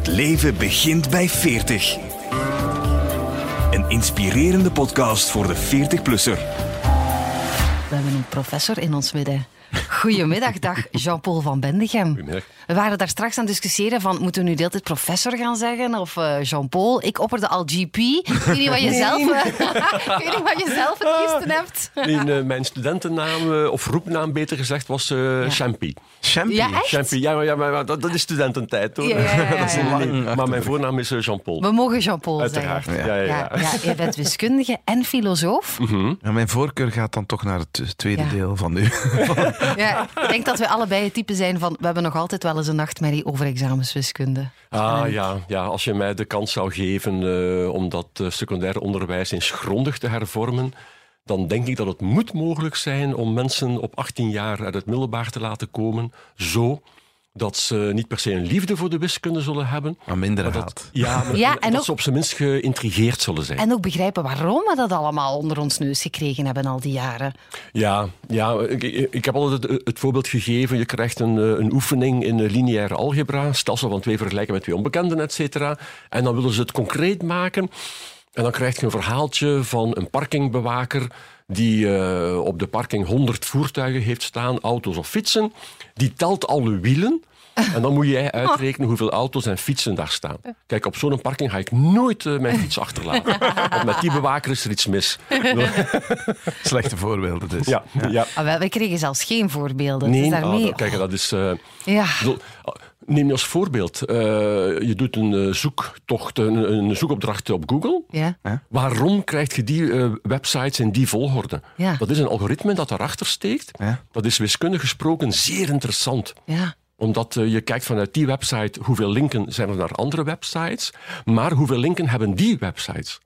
Het leven begint bij 40. Een inspirerende podcast voor de 40-plusser. We hebben een professor in ons midden. Goedemiddag, dag Jean-Paul van Bendegem. Goedemiddag. We waren daar straks aan het discussiëren van, moeten we nu de hele tijd professor gaan zeggen of eh, Jean-Paul? Ik opperde al GP. Ik weet niet wat je, zelf, ik weet niet wat je zelf het liefste hebt. In, eh, mijn studentennaam, eh, of roepnaam beter gezegd, was eh Champy. Champy. Ja, echt? Champy, ja, maar, ja, maar maar dat, dat is studententijd hoor. Ja, ja, ja, Dat is lang. Maar mijn voornaam is Jean-Paul. We mogen Jean-Paul Uiteraard. zeggen. Ja, ja, Ja, ja. ja, je bent wiskundige en filosoof. Ja, mijn voorkeur gaat dan toch naar het tweede Ja. deel van u. Ja, ik denk dat we allebei het type zijn van, we hebben nog altijd wel eens een nachtmerrie over examenswiskunde. Ah ja, ja, als je mij de kans zou geven eh, om dat eh, secundair onderwijs eens grondig te hervormen, dan denk ik dat het moet mogelijk zijn om mensen op 18 jaar uit het middelbaar te laten komen, zo dat ze niet per se een liefde voor de wiskunde zullen hebben, Maar minder maar haat. dat, ja, maar Ja, dat en ook- ze op zijn minst geïntrigeerd zullen zijn. En ook begrijpen waarom we dat allemaal onder ons neus gekregen hebben al die jaren. Ja, ja ik, ik- heb altijd het, het voorbeeld gegeven. Je krijgt een, eh, een oefening in eh, lineaire algebra, stelsel van twee vergelijken met twee onbekenden, et cetera. En dan willen ze het concreet maken. En dan krijg je een verhaaltje van een parkingbewaker die eh, op de parking 100 voertuigen heeft staan, auto's of fietsen. Die telt alle wielen. En dan moet jij uitrekenen hoeveel auto's en fietsen daar staan. Kijk, op zo'n parking ga ik nooit eh, mijn fiets achterlaten. Want met die bewaker is er iets mis. Slechte voorbeelden dus. Ja, ja. Ah, wel, we kregen zelfs geen voorbeelden. Nee, dus ah, kijk, dat is. eh, ja. bedoel, ah, neem je als voorbeeld. eh, je doet een eh, zoektocht, een, een zoekopdracht op Google. Ja. Waarom krijg je die eh, websites in die volgorde? Ja. Dat is een algoritme dat daarachter steekt. Ja. Dat is wiskundig gesproken zeer interessant Ja. omdat je kijkt vanuit die website hoeveel linken zijn er naar andere websites, maar hoeveel linken hebben die websites?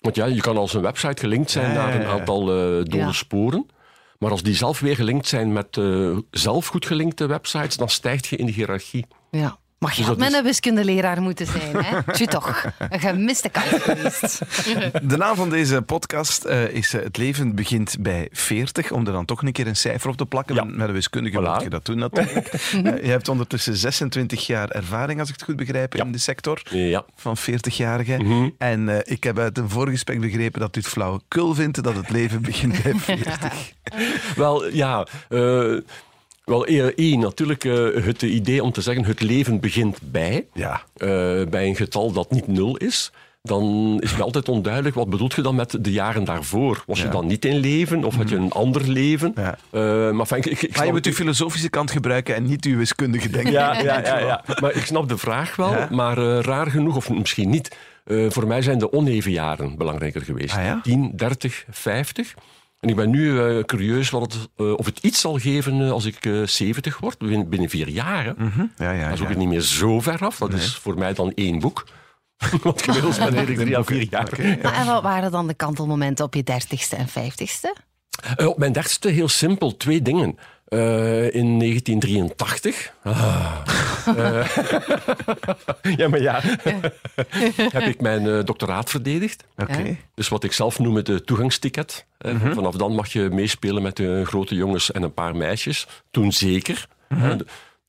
Want ja, je kan als een website gelinkt zijn naar een ja. aantal eh, dode Ja. sporen, maar als die zelf weer gelinkt zijn met eh, zelf goed gelinkte websites, dan stijgt je in de hiërarchie. ja. Maar je Dus had dat met is- een wiskundeleraar moeten zijn, hè? Tju toch. Een gemiste kans geweest. De naam van deze podcast eh, is eh, Het leven begint bij 40. Om er dan toch een keer een cijfer op te plakken. Ja. Met een wiskundige Voilà. moet je dat doen natuurlijk. Eh, je hebt ondertussen 26 jaar ervaring, als ik het goed begrijp, Ja. in de sector. Ja. Van 40-jarigen. Mhm. En eh, ik heb uit een voorgesprek begrepen dat u het flauwekul vindt dat het leven begint bij 40. Wel, ja. Wel, eh, één, natuurlijk eh, het idee om te zeggen het leven begint bij. Ja. eh, bij een getal dat niet nul is, dan is me altijd onduidelijk, wat bedoelt je dan met de jaren daarvoor? Was je dan niet in leven of had je een ander leven? Ja. Eh, maar fijn, ik, ik, ik Maar je moet uw filosofische kant gebruiken en niet uw wiskundige denken. ja, ja, ja, ja. Maar ik snap de vraag wel, Ja. maar eh, raar genoeg, of misschien niet, eh, voor mij zijn de oneven jaren belangrijker geweest. Ah, ja? 10, 30, 50. En ik ben nu eh, curieus wat het, eh, of het iets zal geven eh, als ik eh 70 word, binnen, binnen vier jaar. hè. Mhm. ja, ja, Dat is ook ja. niet meer zo ver af. Dat is voor mij dan één boek. Want gemiddeld ben ik drie à vier jaar. Maar en wat waren dan de kantelmomenten op je dertigste en vijftigste? Op mijn dertigste heel simpel, twee dingen. Eh, in 1983. Ah. Eh, ja, maar ja. heb ik mijn eh, doctoraat verdedigd. Dus wat ik zelf noem het toegangsticket. Eh, Vanaf dan mag je meespelen met de grote jongens en een paar meisjes. Toen zeker. Eh, Het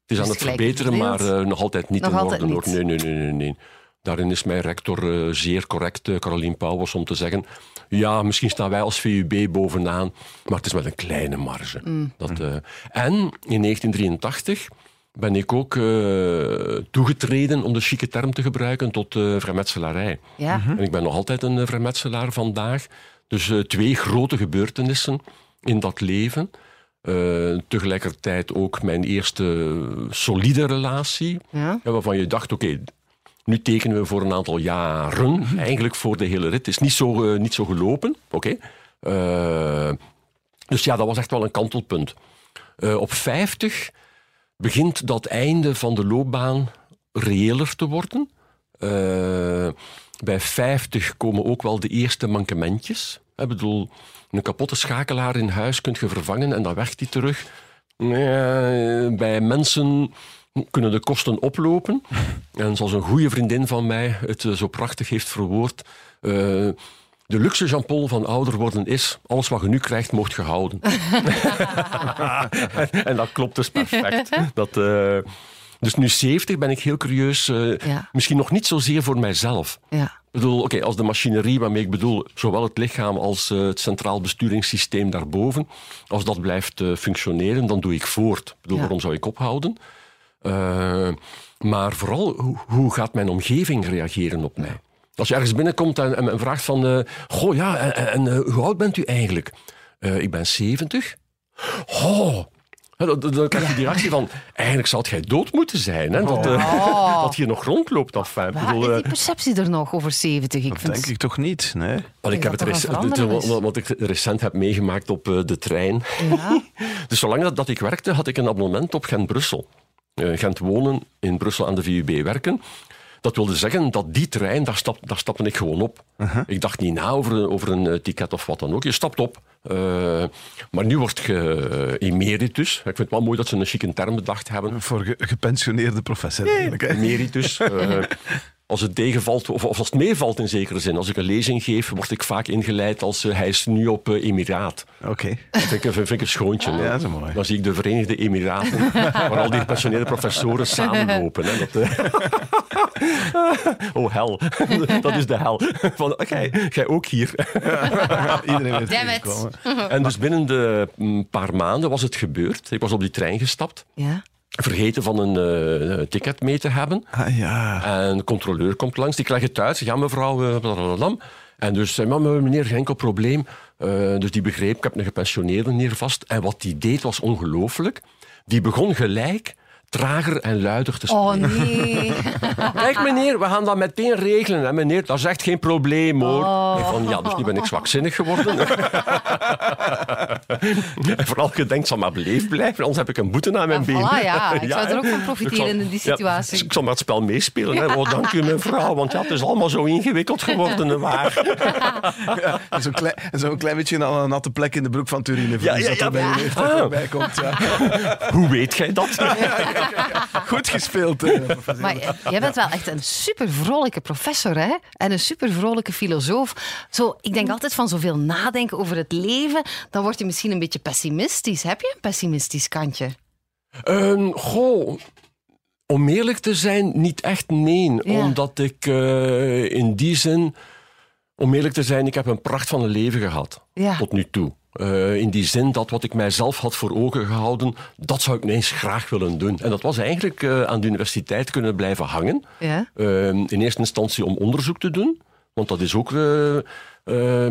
is aan het gelijk verbeteren, maar nog altijd niet Nog in orde. Nee, nee, nee, nee, nee. Daarin is mijn rector eh, zeer correct, eh, Carolien Pauwels, om te zeggen... Ja, misschien staan wij als VUB bovenaan, maar het is met een kleine marge. Mm. Dat, eh, en in 1983 ben ik ook eh, toegetreden, om de chique term te gebruiken, tot eh vrijmetselarij. Ja. En ik ben nog altijd een vrijmetselaar vandaag. Dus twee grote gebeurtenissen in dat leven. Eh, tegelijkertijd ook mijn eerste solide relatie. Ja. Ja, waarvan je dacht, oké, nu tekenen we voor een aantal jaren. Eigenlijk voor de hele rit. Het is niet zo, eh, niet zo gelopen. Oké. Eh, dus ja, dat was echt wel een kantelpunt. Eh, op 50 begint dat einde van de loopbaan reëler te worden. Bij 50 komen ook wel de eerste mankementjes. Ik bedoel, een kapotte schakelaar in huis kunt je vervangen en dan werkt die terug. Bij mensen kunnen de kosten oplopen. En zoals een goede vriendin van mij het eh, zo prachtig heeft verwoord... eh, de luxe Jean-Paul van ouder worden is, alles wat je nu krijgt, mocht je houden. en, en dat klopt dus perfect. Dat, eh, Dus nu 70 ben ik heel curieus. Ja. Misschien nog niet zozeer voor mijzelf. Ja. Ik bedoel, oké, als de machinerie waarmee ik bedoel, zowel het lichaam als het centraal besturingssysteem daarboven, als dat blijft functioneren, dan doe ik voort. Ik bedoel, Ja. waarom zou ik ophouden? Eh, maar vooral, hoe, hoe gaat mijn omgeving reageren op mij? Als je ergens binnenkomt en, en, en vraagt van, eh, goh ja, en, eh, hoe oud bent u eigenlijk? Eh, ik ben 70. Oh, Dan, dan krijg je die reactie van, eigenlijk zou jij dood moeten zijn. Hè? Dat, eh, dat hier nog rondloopt. Of, ik Waar bedoel, is die perceptie er nog over 70? Ik Dat vind denk ik toch niet, nee? Want ik heb het dat rec- een verandering dit- is. wat, wat ik recent heb meegemaakt op de trein. Ja. Dus zolang dat, dat ik werkte, had ik een abonnement op Gent-Brussel. Eh, Gent wonen, in Brussel aan de VUB werken. Dat wilde zeggen dat die trein, daar, stap, daar stapte ik gewoon op. Ik dacht niet na over, een- over een eh, ticket of wat dan ook. Je stapt op. Eh, maar nu wordt je emeritus. Ik vind het wel mooi dat ze een chique term bedacht hebben. Voor ge- gepensioneerde professor eigenlijk. hè. Emeritus. als het tegenvalt, of, of als het meevalt in zekere zin. Als ik een lezing geef, word ik vaak ingeleid als eh, hij is nu op eh, emiraat. Oké. Dat vind ik, vind ik een schoontje. Ja, dat is mooi. Dan zie ik de Verenigde Emiraten, waar al die gepensioneerde professoren samenlopen. Hè. Dat, eh, oh, hel. Dat is de hel. Van, jij, jij ook hier. Iedereen heeft tegengekomen. En dus binnen de mm, paar maanden was het gebeurd. Ik was op die trein gestapt, Ja. Vergeten van een eh, ticket mee te hebben. Ah ja. En de controleur komt langs, die legt het uit. Ja mevrouw, eh. En dus zei, maar meneer, geen enkel probleem. Eh, dus die begreep, ik heb een gepensioneerde hier vast. En wat die deed was ongelooflijk. Die begon gelijk trager en luider te Oh spreken. nee. Kijk meneer, we gaan dat meteen regelen. En meneer, dat is echt geen probleem hoor. Oh. Ik van, ja, dus nu ben ik zwakzinnig geworden. en vooral je denkt, zal maar beleefd blijven, anders heb ik een boete aan mijn Ja, been. voilà, ja. Ik zou er hè. ook van profiteren zal- in die situatie. dus ik zal maar het spel meespelen. Hè. Oh, dank u mevrouw, want ja, het is allemaal zo ingewikkeld geworden. Waar. Ja, en Zo'n klein, klein beetje een, een natte plek in de broek van Turine. Ja, ja, dat ja. er bij de leeftijd Ah. voorbij komt. Ja. Hoe weet jij dat? Goed gespeeld, eh, professor. Maar j- jij bent wel echt een super vrolijke professor, hè? En een super vrolijke filosoof. Zo, ik denk altijd van zoveel nadenken over het leven, dan word je misschien een beetje pessimistisch. Heb je een pessimistisch kantje? Ehm, goh, om eerlijk te zijn, niet echt nee. Ja. Omdat ik eh, in die zin, om eerlijk te zijn, ik heb een pracht van een leven gehad. Ja. Tot nu toe. Eh, in die zin dat wat ik mijzelf had voor ogen gehouden, dat zou ik ineens graag willen doen. En dat was eigenlijk eh, aan de universiteit kunnen blijven hangen. Ja? Ehm, in eerste instantie om onderzoek te doen, want dat is ook eh, eh,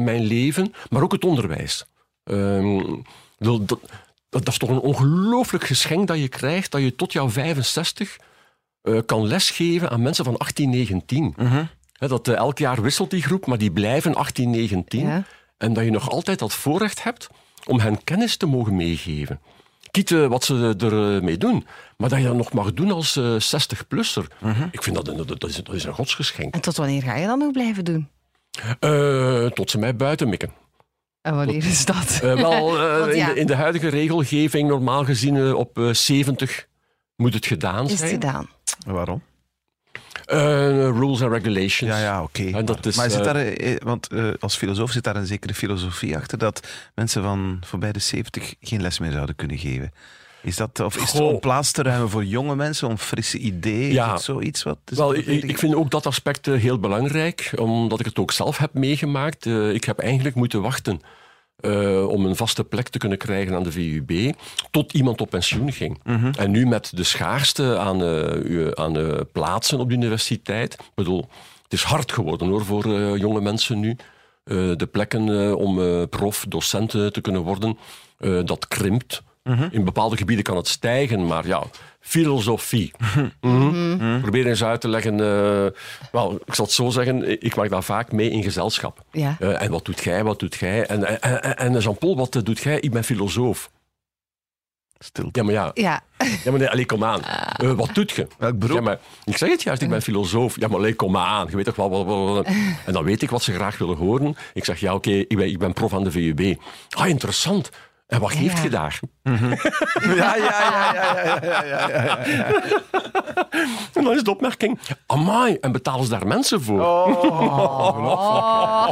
mijn leven, maar ook het onderwijs. Ehm, dat, dat, dat is toch een ongelooflijk geschenk dat je krijgt, dat je tot jouw 65 eh, kan lesgeven aan mensen van 18, 19. Hè, dat, eh, elk jaar wisselt die groep, maar die blijven 18, 19. Ja. En dat je nog altijd dat voorrecht hebt om hen kennis te mogen meegeven. Kieten wat ze ermee doen. Maar dat je dat nog mag doen als eh 60-plusser. Ik vind dat een, dat, is, dat is een godsgeschenk. En tot wanneer ga je dat nog blijven doen? Eh, tot ze mij buiten mikken. En wanneer is dat? Eh, wel, eh, Want ja. in, de, in de huidige regelgeving, normaal gezien eh, op eh, 70 moet het gedaan Is het zijn. gedaan? Waarom? Eh, rules and regulations. Ja, ja, oké. Is, maar zit eh, daar, eh, want eh, als filosoof zit daar een zekere filosofie achter dat mensen van voorbij de 70 geen les meer zouden kunnen geven. Is dat, of is het om plaats te ruimen voor jonge mensen, om frisse ideeën? Ja. Zoiets wat? Wel, ik, ik vind ook dat aspect eh, heel belangrijk, omdat ik het ook zelf heb meegemaakt. Eh, ik heb eigenlijk moeten wachten eh, om een vaste plek te kunnen krijgen aan de VUB, tot iemand op pensioen ging. En nu met de schaarste aan, eh, aan eh, plaatsen op de universiteit, ik bedoel, het is hard geworden hoor, voor eh, jonge mensen nu. De plekken om prof, docenten te kunnen worden, dat krimpt. In bepaalde gebieden kan het stijgen, maar ja, filosofie. Mhm. Probeer eens uit te leggen. eh, wel, ik zal het zo zeggen, ik mag daar vaak mee in gezelschap. Ja. Eh, en wat doet jij, wat doet jij? En, en, en- Jean-Paul, wat eh, doet jij? Ik ben filosoof. Stilte. Ja, maar ja, Ja. ja maar nee, allee, kom aan. Eh, wat doet je? Welk beroep? Ja, maar, ik zeg het juist, ik ben filosoof. Ja, maar allee, kom maar aan. Je weet toch wel, wel. En dan weet ik wat ze graag willen horen. Ik zeg, ja, oké, ik, ben, ik ben prof aan de VUB. Ah, interessant. En wat heeft je daar? Ja, ja, ja, ja, ja, ja, En dan is de opmerking, amai, en betalen ze daar mensen voor? Oh.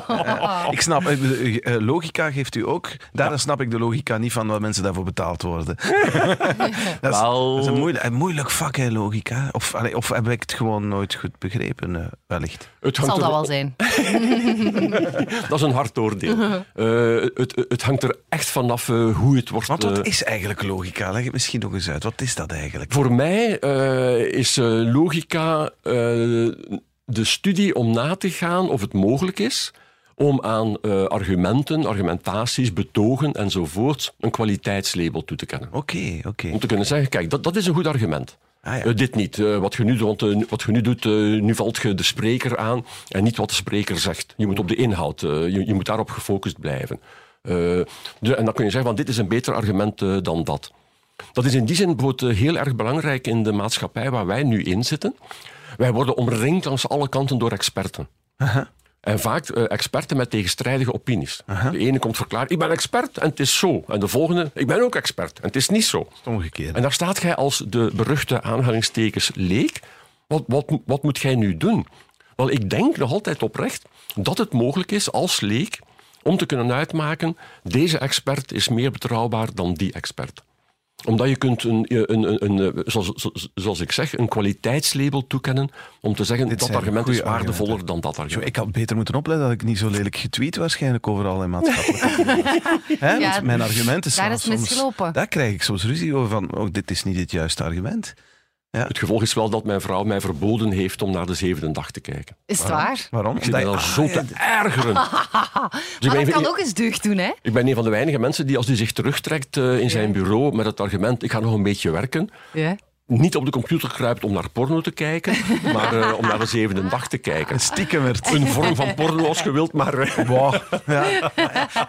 Oh. Ik snap, eh, eh, eh, logica geeft u ook. Daar snap ik de logica niet van wat mensen daarvoor betaald worden. dat, is, een moeilijk, moeilijk vak, hè, logica. Of, of heb ik het gewoon nooit goed begrepen, wellicht. Het Zal dat wel zijn. dat is een hard oordeel. het, hangt er echt vanaf eh, hoe het wordt. Want wat eh, is eigenlijk logica? Leg het misschien nog eens uit. Wat is dat eigenlijk? Voor mij eh, is logica de studie om na te gaan of het mogelijk is om aan argumenten, argumentaties, betogen enzovoort een kwaliteitslabel toe te kennen. Oké, oké. Om te kunnen zeggen, kijk, dat, dat is een goed argument. Ah, ja. Dit niet. Wat, je nu, doet, want, wat je nu doet, nu valt je de spreker aan en niet wat de spreker zegt. Je moet op de inhoud, je, je moet daarop gefocust blijven. Eh, de- en dan kun je zeggen, van, dit is een beter argument eh, dan dat. Dat is in die zin bijvoorbeeld eh, heel erg belangrijk in de maatschappij waar wij nu in zitten. Wij worden omringd langs alle kanten door experten. En vaak experten met tegenstrijdige opinies. De ene komt verklaren, ik ben expert en het is zo. En de volgende, ik ben ook expert en het is niet zo. Omgekeerd. En daar staat jij als de beruchte aanhalingstekens leek. Wat, wat, wat moet jij nu doen? Wel, ik denk nog altijd oprecht dat het mogelijk is als leek om te kunnen uitmaken, deze expert is meer betrouwbaar dan die expert omdat je kunt, een, een, een, een, zoals, zoals- zoals ik zeg, een kwaliteitslabel toekennen om te zeggen Dit dat argument is waardevoller argumenten. dan dat Zo, argument. ik had beter moeten opletten dat ik niet zo lelijk getweet waarschijnlijk overal in maatschappelijk. Ja, mijn argumenten daar staan is soms... misgelopen. Daar krijg ik soms ruzie over van, oh, dit is niet het juiste argument. Het gevolg is wel dat mijn vrouw mij verboden heeft om naar de zevende dag te kijken. Is het waar? Waarom? Ik zit me dan zo ah, te ja, ergeren. Dus ik, ben dat een, kan ook eens deugd doen, hè? ik ben een van de weinige mensen die als hij zich terugtrekt eh, in zijn bureau met het argument ik ga nog een beetje werken, Ja. Niet op de computer kruipt om naar porno te kijken, maar eh, om naar de zevende dag te kijken. Stiekem werd. Een vorm van porno als je wilt, maar... eh, Wow. Ja.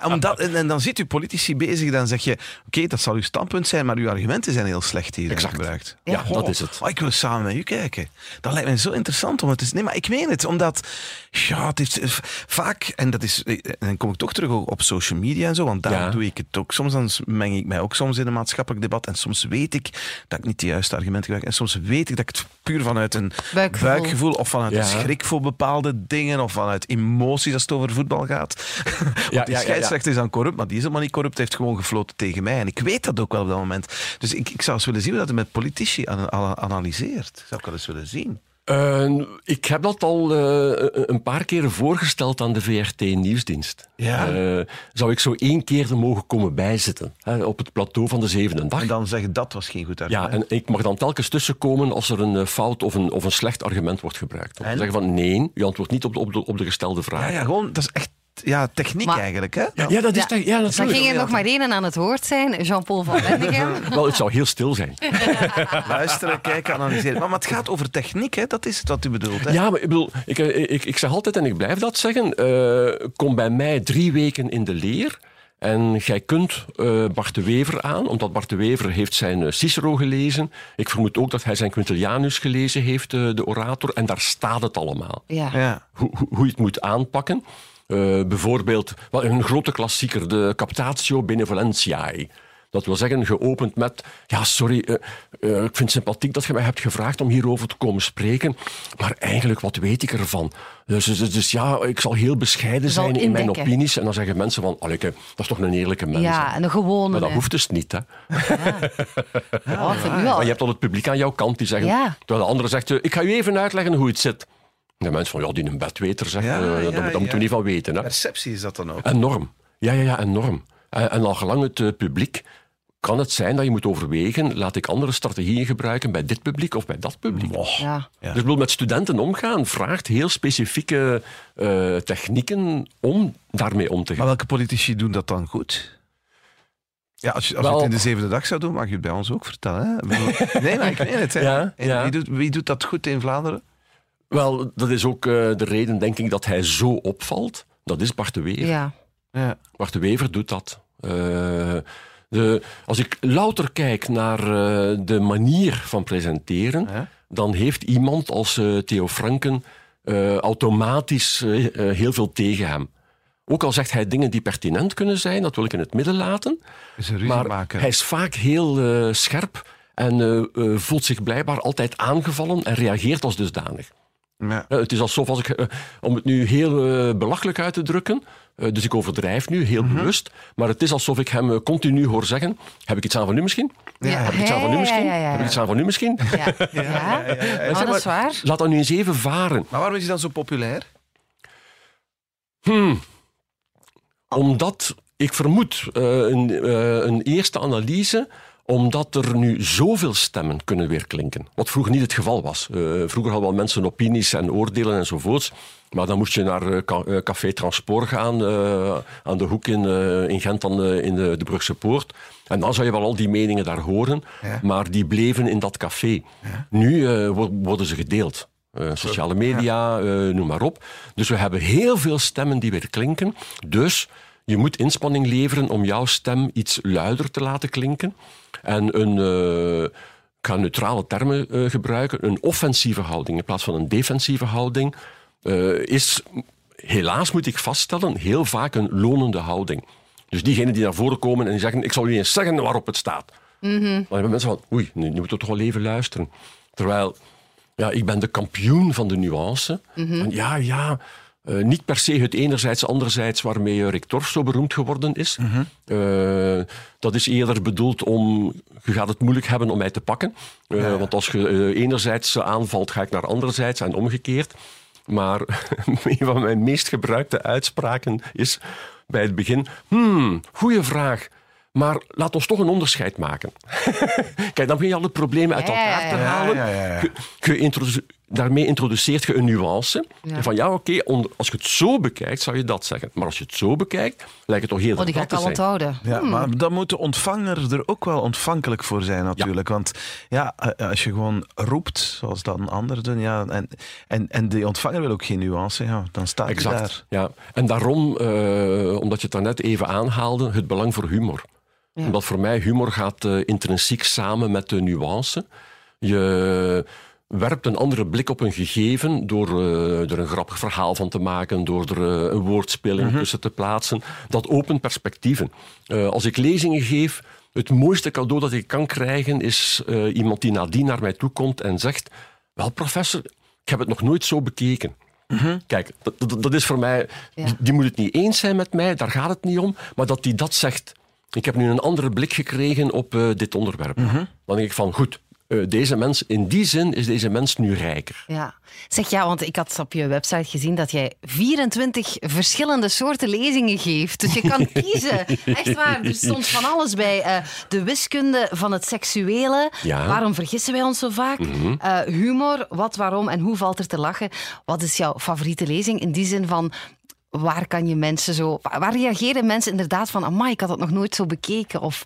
Omdat, en, en dan ziet u politici bezig, dan zeg je, oké, dat zal uw standpunt zijn, maar uw argumenten zijn heel slecht hier Exact. gebruikt. Ja, dat is het. Oh, ik wil samen met u kijken. Dat lijkt me zo interessant om het te... Nee, maar ik meen het, omdat... Ja, het heeft eh, vaak, en dat is... En dan kom ik toch terug op social media en zo, want daar Ja. doe ik het ook. Soms dan meng ik mij ook soms in een maatschappelijk debat en soms weet ik dat ik niet de juiste argumenten en soms weet ik dat ik het puur vanuit een Buikgevoel. buikgevoel of vanuit Ja. een schrik voor bepaalde dingen of vanuit emoties als het over voetbal gaat. Want die ja, ja, ja. scheidsrechter is dan corrupt, maar die is helemaal niet corrupt, heeft gewoon gefloten tegen mij. En ik weet dat ook wel op dat moment. Dus ik, ik zou eens willen zien hoe dat hij met politici ana- ana- analyseert. Zou ik wel eens willen zien. Eh, ik heb dat al eh, een paar keren voorgesteld aan de VRT-nieuwsdienst. Ja. Eh, zou ik zo één keer er mogen komen bijzitten hè, op het plateau van de zevende dag? En dan zeggen dat was geen goed Ja, argument. en ik mag dan telkens tussenkomen als er een eh, fout of een, of een slecht argument wordt gebruikt. Om te En? zeggen van nee, u antwoordt niet op de, op de, op de gestelde vraag. ja, ja, gewoon, dat is echt ja, techniek Maar- eigenlijk. Hè? Ja. Ja, dat is Ja. toch- ja, Dan natuurlijk. ging er nog maar één aan het woord zijn, Jean-Paul van Bendegem. Wel, het zou heel stil zijn. Luisteren, kijken, analyseren. Maar, maar het gaat over techniek, hè? dat is het wat u bedoelt. Hè? Ja, maar ik, bedoel, ik, eh, ik, ik zeg altijd en ik blijf dat zeggen. eh, kom bij mij drie weken in de leer. En jij kunt eh Bart de Wever aan, omdat Bart de Wever heeft zijn Cicero gelezen. Ik vermoed ook dat hij zijn Quintilianus gelezen heeft, eh, de orator. En daar staat het allemaal. Ja. Ja. Hoe, hoe, hoe je het moet aanpakken. Eh, bijvoorbeeld wel, een grote klassieker, de Captatio Benevolentiae. Dat wil zeggen, geopend met... Ja, sorry, eh, eh, ik vind het sympathiek dat je mij hebt gevraagd om hierover te komen spreken. Maar eigenlijk, wat weet ik ervan? Dus, dus, dus ja, ik zal heel bescheiden zal zijn in mijn opinies. En dan zeggen mensen van, Aleke, dat is toch een eerlijke mens. Ja, en een gewone. Maar dat hè. hoeft dus niet, hè. Al- Maar je hebt al het publiek aan jouw kant die zeggen... Ja. Terwijl de andere zegt, ik ga u even uitleggen hoe het zit. De mensen van, ja, die een bedweter zegt, Ja, eh, ja, daar, ja. moeten we niet van weten. Hè. Perceptie is dat dan ook. Enorm. Ja, ja, ja, enorm. En, en al gelang het eh, publiek kan het zijn dat je moet overwegen, laat ik andere strategieën gebruiken bij dit publiek of bij dat publiek. Ja. Dus ik bedoel, met studenten omgaan vraagt heel specifieke eh, technieken om daarmee om te gaan. Maar welke politici doen dat dan goed? Ja, als je, als je Wel- het in de zevende dag zou doen, mag je het bij ons ook vertellen. Hè? Nee, maar ik meen het. Hè? Ja, En ja. Wie, doet, wie doet dat goed in Vlaanderen? Wel, dat is ook eh, de reden, denk ik, dat hij zo opvalt. Dat is Bart de Wever. Ja. Ja. Bart de Wever doet dat. Eh, de, als ik louter kijk naar eh, de manier van presenteren, Ja. dan heeft iemand als eh, Theo Franken eh, automatisch heel veel tegen hem. Ook al zegt hij dingen die pertinent kunnen zijn, dat wil ik in het midden laten. Is een Maar ruziemaker. hij is vaak heel eh, scherp en voelt zich blijkbaar altijd aangevallen en reageert als dusdanig. Ja. Ja, het is alsof, als ik, eh, om het nu heel eh, belachelijk uit te drukken, eh, dus ik overdrijf nu, heel bewust, maar het is alsof ik hem eh, continu hoor zeggen, heb ik iets aan van u misschien? Ja. Heb ik iets aan van u Ja, misschien? ja, ja, ja. Heb ik iets aan van u misschien? Ja, ja. Oh, dat is waar. Laat dat nu eens even varen. Maar waarom is hij dan zo populair? Omdat, ik vermoed, eh, een, eh, een eerste analyse, omdat er nu zoveel stemmen kunnen weerklinken. Wat vroeger niet het geval was. Eh, vroeger hadden wel mensen opinies en oordelen enzovoorts. Maar dan moest je naar eh, eh, Café Transport gaan, aan de hoek in, in Gent, dan, in de, de Brugse Poort. En dan zou je wel al die meningen daar horen, Ja. maar die bleven in dat café. Nu wo- worden ze gedeeld. Sociale media, noem maar op. Dus we hebben heel veel stemmen die weer klinken. Dus je moet inspanning leveren om jouw stem iets luider te laten klinken. En een, eh, ik ga neutrale termen eh, gebruiken, een offensieve houding in plaats van een defensieve houding, eh, is helaas, moet ik vaststellen, heel vaak een lonende houding. Dus diegenen die naar voren komen en die zeggen, ik zal u eens zeggen waarop het staat. Dan hebben mensen van, oei, nu, nu moeten we toch wel even luisteren. Terwijl, ja, ik ben de kampioen van de nuance. En ja, ja, eh, niet per se het enerzijds, anderzijds waarmee Rick Torf zo beroemd geworden is. Eh, dat is eerder bedoeld om, je gaat het moeilijk hebben om mij te pakken. Eh, Want als je enerzijds aanvalt, ga ik naar anderzijds en omgekeerd. Maar een van mijn meest gebruikte uitspraken is bij het begin: Hmm, goede vraag. Maar laat ons toch een onderscheid maken. Kijk, dan begin je al de problemen uit elkaar ja, te ja. halen. Ja, ja, ja. Je- je introduce- daarmee introduceert je een nuance. Ja. Van ja, oké, als je het zo bekijkt, zou je dat zeggen. Maar als je het zo bekijkt, lijkt het toch heel Oh, die ga plat ik al onthouden. Ja, maar dan moet de ontvanger er ook wel ontvankelijk voor zijn natuurlijk. Want ja, eh, als je gewoon roept, zoals dat een ander doen, ja, en, en, en de ontvanger wil ook geen nuance, ja, dan staat hij daar. Ja. En daarom, eh, omdat je het daarnet even aanhaalde, het belang voor humor. Ja. Omdat voor mij humor gaat eh, intrinsiek samen met de nuance. Je werpt een andere blik op een gegeven door eh, er een grappig verhaal van te maken, door er eh, een woordspeling tussen te plaatsen. Dat opent perspectieven. Eh, als ik lezingen geef, het mooiste cadeau dat ik kan krijgen is eh, iemand die nadien naar mij toe komt en zegt: Wel, professor, ik heb het nog nooit zo bekeken. Kijk, dat, dat, dat is voor mij. Ja. Die, die moet het niet eens zijn met mij, daar gaat het niet om. Maar dat die dat zegt. Ik heb nu een andere blik gekregen op eh, dit onderwerp. Dan denk ik van goed. Eh, deze mens, in die zin is deze mens nu rijker. Ja. Zeg ja, want ik had op je website gezien dat jij 24 verschillende soorten lezingen geeft. Dus je kan kiezen. Echt waar, er stond van alles bij. Eh, de wiskunde van het seksuele. Ja. Mhm. Waarom vergissen wij ons zo vaak? Eh, humor, wat, waarom en hoe valt er te lachen? Wat is jouw favoriete lezing? In die zin van... Waar kan je mensen zo... Waar reageren mensen inderdaad van... Amai, ik had het nog nooit zo bekeken. Of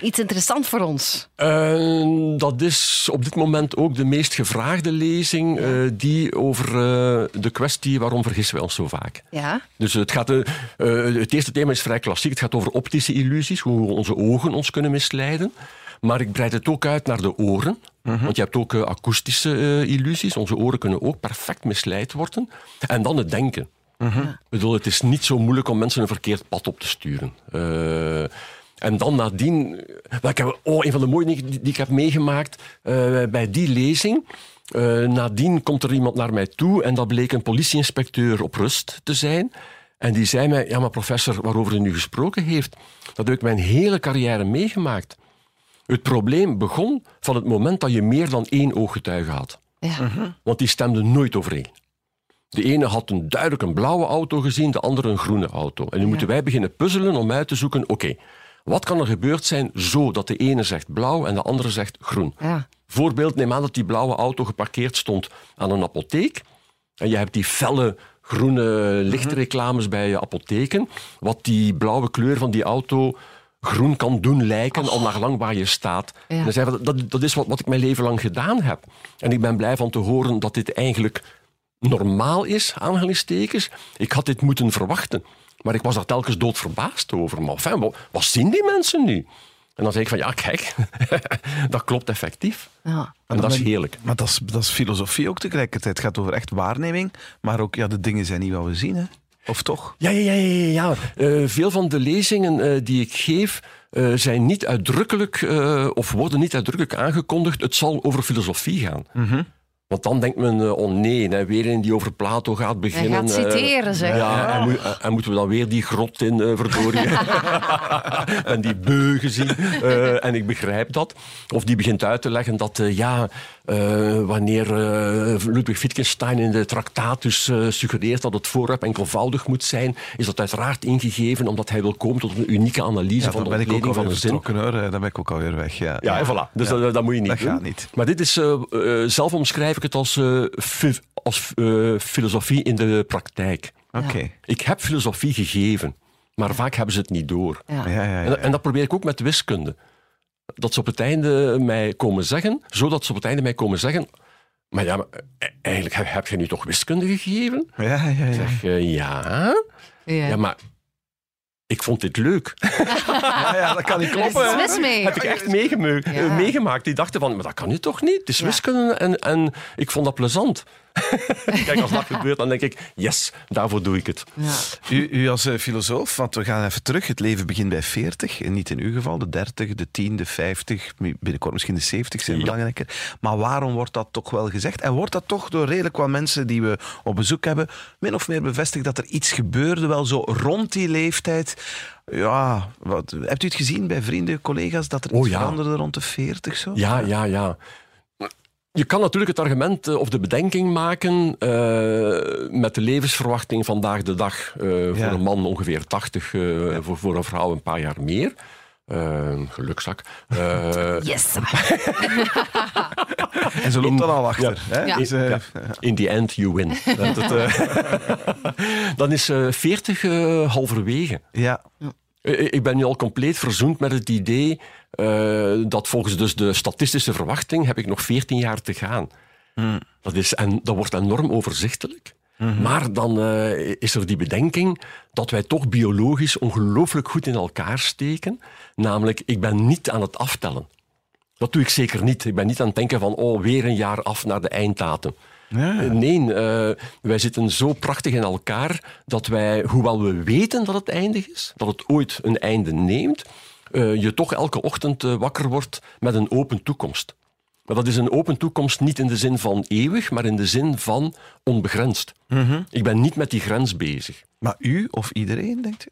iets interessant voor ons. Eh, dat is op dit moment ook de meest gevraagde lezing eh, die over eh, de kwestie waarom vergissen wij ons zo vaak. Ja? Dus het, gaat, het eerste thema is vrij klassiek. Het gaat over optische illusies, hoe onze ogen ons kunnen misleiden. Maar ik breid het ook uit naar de oren. Want je hebt ook akoestische illusies. Onze oren kunnen ook perfect misleid worden. En dan het denken. Ik bedoel, het is niet zo moeilijk om mensen een verkeerd pad op te sturen. Eh, en dan nadien... wel, ik heb, oh, een van de mooie dingen die, die ik heb meegemaakt eh, bij die lezing... Eh, nadien komt er iemand naar mij toe en dat bleek een politieinspecteur op rust te zijn. En die zei mij, ja maar professor, waarover u nu gesproken heeft, dat heb ik mijn hele carrière meegemaakt. Het probleem begon van het moment dat je meer dan één ooggetuige had. Ja. Want die stemden nooit overeen. De ene had een duidelijk een blauwe auto gezien, de andere een groene auto. En nu moeten wij beginnen puzzelen om uit te zoeken, oké, wat kan er gebeurd zijn zo dat de ene zegt blauw en de andere zegt groen? Ja. Voorbeeld, neem aan dat die blauwe auto geparkeerd stond aan een apotheek. En je hebt die felle groene lichtreclames bij je apotheken. Wat die blauwe kleur van die auto groen kan doen lijken, al naar lang waar je staat. Ja. En dan hij, dat, dat is wat, wat ik mijn leven lang gedaan heb. En ik ben blij van te horen dat dit eigenlijk normaal is, aanhalingstekens. Ik had dit moeten verwachten. Maar ik was daar telkens doodverbaasd over. Maar enfin, wat, wat zien die mensen nu? En dan zei ik van, ja, kijk, dat klopt effectief. Ja. En dat is heerlijk. Maar dat is, dat is filosofie ook tegelijkertijd. Het gaat over echt waarneming, maar ook ja, de dingen zijn niet wat we zien. Hè? Of toch? Ja, ja, ja. ja, ja. Uh, veel van de lezingen uh, die ik geef uh, zijn niet uitdrukkelijk, of worden niet uitdrukkelijk aangekondigd. Het zal over filosofie gaan. Mm -hmm. Want dan denkt men, uh, oh nee, hè, weer een die over Plato gaat beginnen. Hij gaat citeren, zeg. Ja, en, moet, en, moeten we dan weer die grot in, uh, verdorie. en die beugen zien. Uh, en ik begrijp dat. Of die begint uit te leggen dat, ja, wanneer Ludwig Wittgenstein in de traktatus suggereert dat het voorwerp enkelvoudig moet zijn, is dat uiteraard ingegeven omdat hij wil komen tot een unieke analyse ja, van de ontleding van de zin. Hoor. Dan ben ik ook alweer weg. Ja, ja, en voilà. Dus dat, dat, moet je niet dat doen. Gaat niet. Maar dit is zelf omschrijven ik het als, uh, fi als uh, filosofie in de praktijk. Okay. Ik heb filosofie gegeven, maar vaak hebben ze het niet door. Ja. Ja, ja, en, en, dat probeer ik ook met wiskunde. Dat ze op het einde mij komen zeggen, zodat ze op het einde mij komen zeggen. Maar ja, maar, eigenlijk heb, heb je nu toch wiskunde gegeven? Ja, ja, ja. Ik zeg, uh, ja. ja. maar ik vond dit leuk. ja, ja, dat kan niet kloppen. Er is mis mee. Heb ik echt meegemaakt. Ja. meegemaakt. Die dachten van, maar dat kan nu toch niet? Het is wiskunde en, en ik vond dat plezant. Kijk, als dat gebeurt, dan denk ik, yes, daarvoor doe ik het. Ja. U, u als uh, filosoof, want we gaan even terug. Het leven begint bij 40, en niet in uw geval. De 30, de 10, de 50, binnenkort misschien de 70 zijn Ja. belangrijker. Maar waarom wordt dat toch wel gezegd? En wordt dat toch door redelijk wat mensen die we op bezoek hebben, min of meer bevestigd dat er iets gebeurde, wel zo rond die leeftijd? Ja, wat, hebt u het gezien bij vrienden, collega's, dat er iets Oh, ja. veranderde rond de 40 zo? Ja, ja, ja. Je kan natuurlijk het argument eh, of de bedenking maken eh, met de levensverwachting vandaag de dag. eh, Ja. Voor een man ongeveer 80, eh, voor, voor een vrouw een paar jaar meer. Gelukzak. Eh, Yes. En ze loopt dan al achter. Hè? Ja. Dus, Ja. In the end, you win. Dat het, dan is eh 40 eh, halverwege. ja. Eh, Ik ben nu al compleet verzoend met het idee eh, dat volgens dus de statistische verwachting heb ik nog 14 jaar te gaan. Hmm. Dat, is, en dat wordt enorm overzichtelijk. Mhm. Maar dan eh, is er die bedenking dat wij toch biologisch ongelooflijk goed in elkaar steken. Namelijk, ik ben niet aan het aftellen. Dat doe ik zeker niet. Ik ben niet aan het denken van, oh, weer een jaar af naar de einddatum. Ja. Eh, Nee, eh, wij zitten zo prachtig in elkaar dat wij, hoewel we weten dat het eindig is, dat het ooit een einde neemt, eh, je toch elke ochtend wakker wordt met een open toekomst. Maar dat is een open toekomst niet in de zin van eeuwig, maar in de zin van onbegrensd. Ik ben niet met die grens bezig. Maar u of iedereen, denkt u?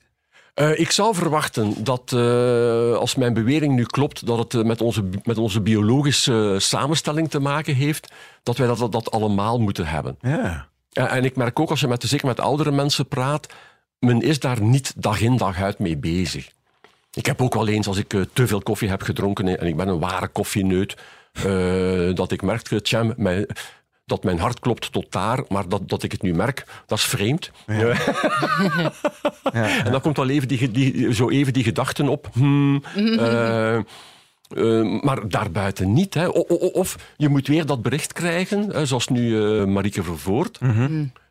Eh, ik zou verwachten dat, eh, als mijn bewering nu klopt, dat het eh, met, onze, met onze biologische samenstelling te maken heeft, dat wij dat, dat, dat allemaal moeten hebben. Ja. En ik merk ook als je met, zeker met oudere mensen praat, men is daar niet dag in dag uit mee bezig. Ik heb ook wel eens, als ik te veel koffie heb gedronken, en ik ben een ware koffieneut, dat ik merk, tja, mijn, dat mijn hart klopt tot daar, maar dat, dat ik het nu merk, dat is vreemd. Ja. En dan komt wel even die, die, zo even die gedachten op. Hmm, eh, eh, maar daarbuiten niet. Hè. O- o- of je moet weer dat bericht krijgen, hè, zoals nu eh Marieke Vervoort.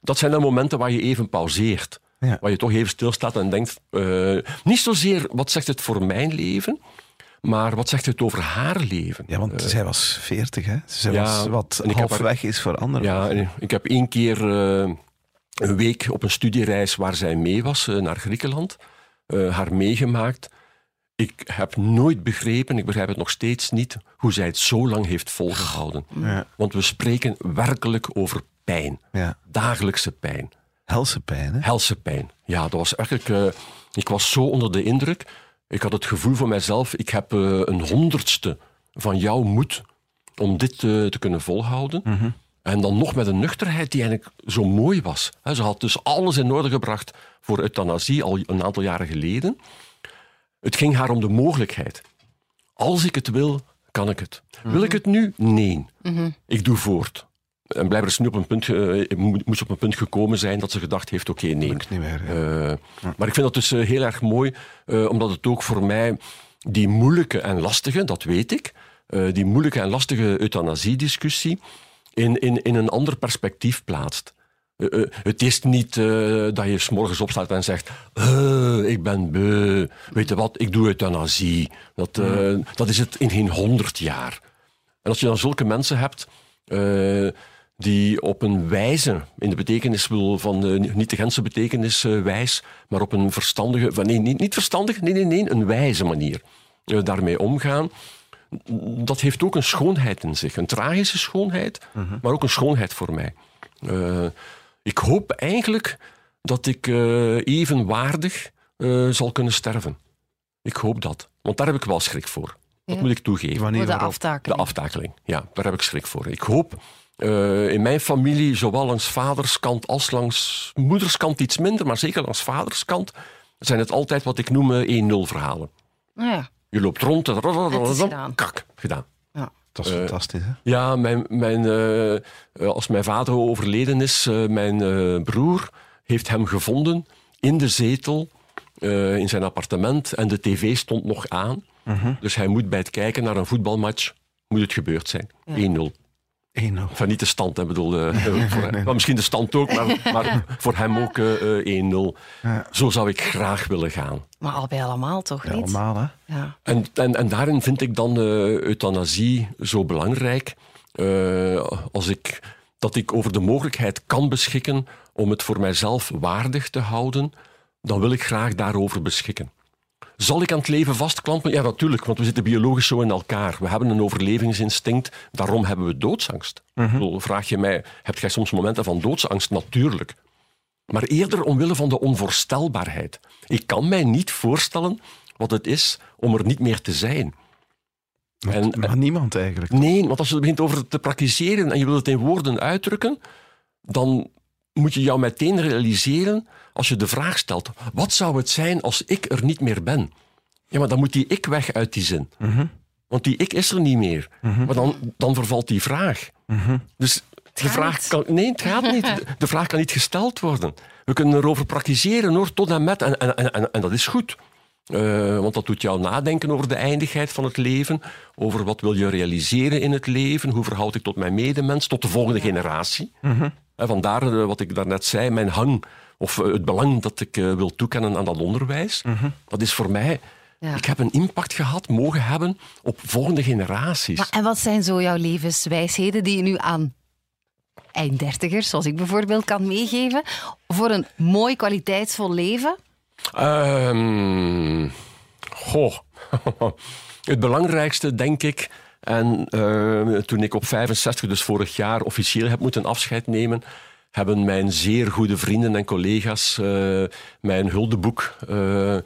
Dat zijn dan momenten waar je even pauzeert. Ja. Waar je toch even stilstaat en denkt... eh, niet zozeer, wat zegt het voor mijn leven? Maar wat zegt het over haar leven? Ja, want zij was 40, hè? Zij ja, was wat halfweg is voor anderen. Ja, ik heb één keer eh, een week op een studiereis waar zij mee was eh, naar Griekenland, eh, haar meegemaakt. Ik heb nooit begrepen, ik begrijp het nog steeds niet, hoe zij het zo lang heeft volgehouden. Ja. Want we spreken werkelijk over pijn, ja. dagelijkse pijn, Helse pijn, hè? helse pijn. Ja, dat was eigenlijk. eh, ik was zo onder de indruk. Ik had het gevoel voor mijzelf, ik heb eh, een honderdste van jouw moed om dit eh, te kunnen volhouden. En dan nog met een nuchterheid die eigenlijk zo mooi was. Hè, Ze had dus alles in orde gebracht voor euthanasie al een aantal jaren geleden. Het ging haar om de mogelijkheid. Als ik het wil, kan ik het. Wil ik het nu? Nee. Ik doe voort. En blijkbaar is ze nu op een punt, eh, mo- moest op een punt gekomen zijn dat ze gedacht heeft, oké, nee. Lukt niet meer, ja. Eh, Maar ik vind dat dus eh, heel erg mooi, omdat het ook voor mij die moeilijke en lastige, dat weet ik, die moeilijke en lastige euthanasiediscussie in, in, in een ander perspectief plaatst. Het is niet dat je s morgens opstaat en zegt: "Eh, Ik ben beu, weet je wat, ik doe euthanasie. Dat, dat is het in geen honderd jaar. En als je dan zulke mensen hebt, die op een wijze, in de betekenis wil van, niet de Gentse betekenis eh, wijs, maar op een verstandige, van, nee, niet, niet verstandig, nee, nee, nee, een wijze manier eh, daarmee omgaan. Dat heeft ook een schoonheid in zich, een tragische schoonheid, maar ook een schoonheid voor mij. Eh, ik hoop eigenlijk dat ik eh, evenwaardig eh, zal kunnen sterven. Ik hoop dat, want daar heb ik wel schrik voor. Dat Ja. moet ik toegeven. Wanneer Voor de waarop? De aftakeling. aftakeling, ja, daar heb ik schrik voor. Ik hoop eh, in mijn familie, zowel langs vaderskant als langs moederskant iets minder, maar zeker langs vaderskant, zijn het altijd wat ik noem eh, 1-0 verhalen. Nou ja, Je loopt rond, gedaan. kak, gedaan. ja. Dat is Eh, fantastisch, hè? Ja, mijn, mijn, eh, eh, als mijn vader overleden is, eh, mijn eh, broer heeft hem gevonden in de zetel eh, in zijn appartement en de tv stond nog aan. Dus hij moet bij het kijken naar een voetbalmatch, moet het gebeurd zijn. 1-0. 1-0. Enfin, niet de stand, hè, bedoel, eh, voor. Maar misschien de stand ook, maar, maar voor hem ook eh, eh, 1-0. Ja. Zo zou ik graag willen gaan. Maar al bij allemaal toch Ja, niet? allemaal, hè? Ja. En, en, en daarin vind ik dan eh, euthanasie zo belangrijk. eh, als ik, dat ik over de mogelijkheid kan beschikken om het voor mijzelf waardig te houden, dan wil ik graag daarover beschikken. Zal ik aan het leven vastklampen? Ja, natuurlijk, want we zitten biologisch zo in elkaar. We hebben een overlevingsinstinct, daarom hebben we doodsangst. Bedoel, vraag je mij, heb jij soms momenten van doodsangst? Natuurlijk. Maar eerder omwille van de onvoorstelbaarheid. Ik kan mij niet voorstellen wat het is om er niet meer te zijn. En, Maar niemand eigenlijk. nee, want als je er begint over te praktiseren en je wil het in woorden uitdrukken, dan moet je jou meteen realiseren, als je de vraag stelt, wat zou het zijn als ik er niet meer ben? Ja, maar dan moet die ik weg uit die zin. Want die ik is er niet meer. Maar dan, dan vervalt die vraag. Dus de vraag kan... Nee, het gaat niet. De, vraag kan niet gesteld worden. We kunnen erover praktiseren, hoor, tot en met. En, en, en, en dat is goed. Eh, want dat doet jou nadenken over de eindigheid van het leven, over wat wil je realiseren in het leven, hoe verhoud ik tot mijn medemens, tot de volgende generatie. En vandaar eh, wat ik daarnet zei, mijn hang, of eh, het belang dat ik eh, wil toekennen aan dat onderwijs. Dat is voor mij, Ja. ik heb een impact gehad, mogen hebben, op volgende generaties. Maar, en wat zijn zo jouw levenswijsheden die je nu aan einddertigers, zoals ik bijvoorbeeld, kan meegeven voor een mooi kwaliteitsvol leven? Ehm, goh. Het belangrijkste, denk ik. En eh, toen ik op 65, dus vorig jaar, officieel heb moeten afscheid nemen, hebben mijn zeer goede vrienden en collega's eh, mijn huldeboek eh,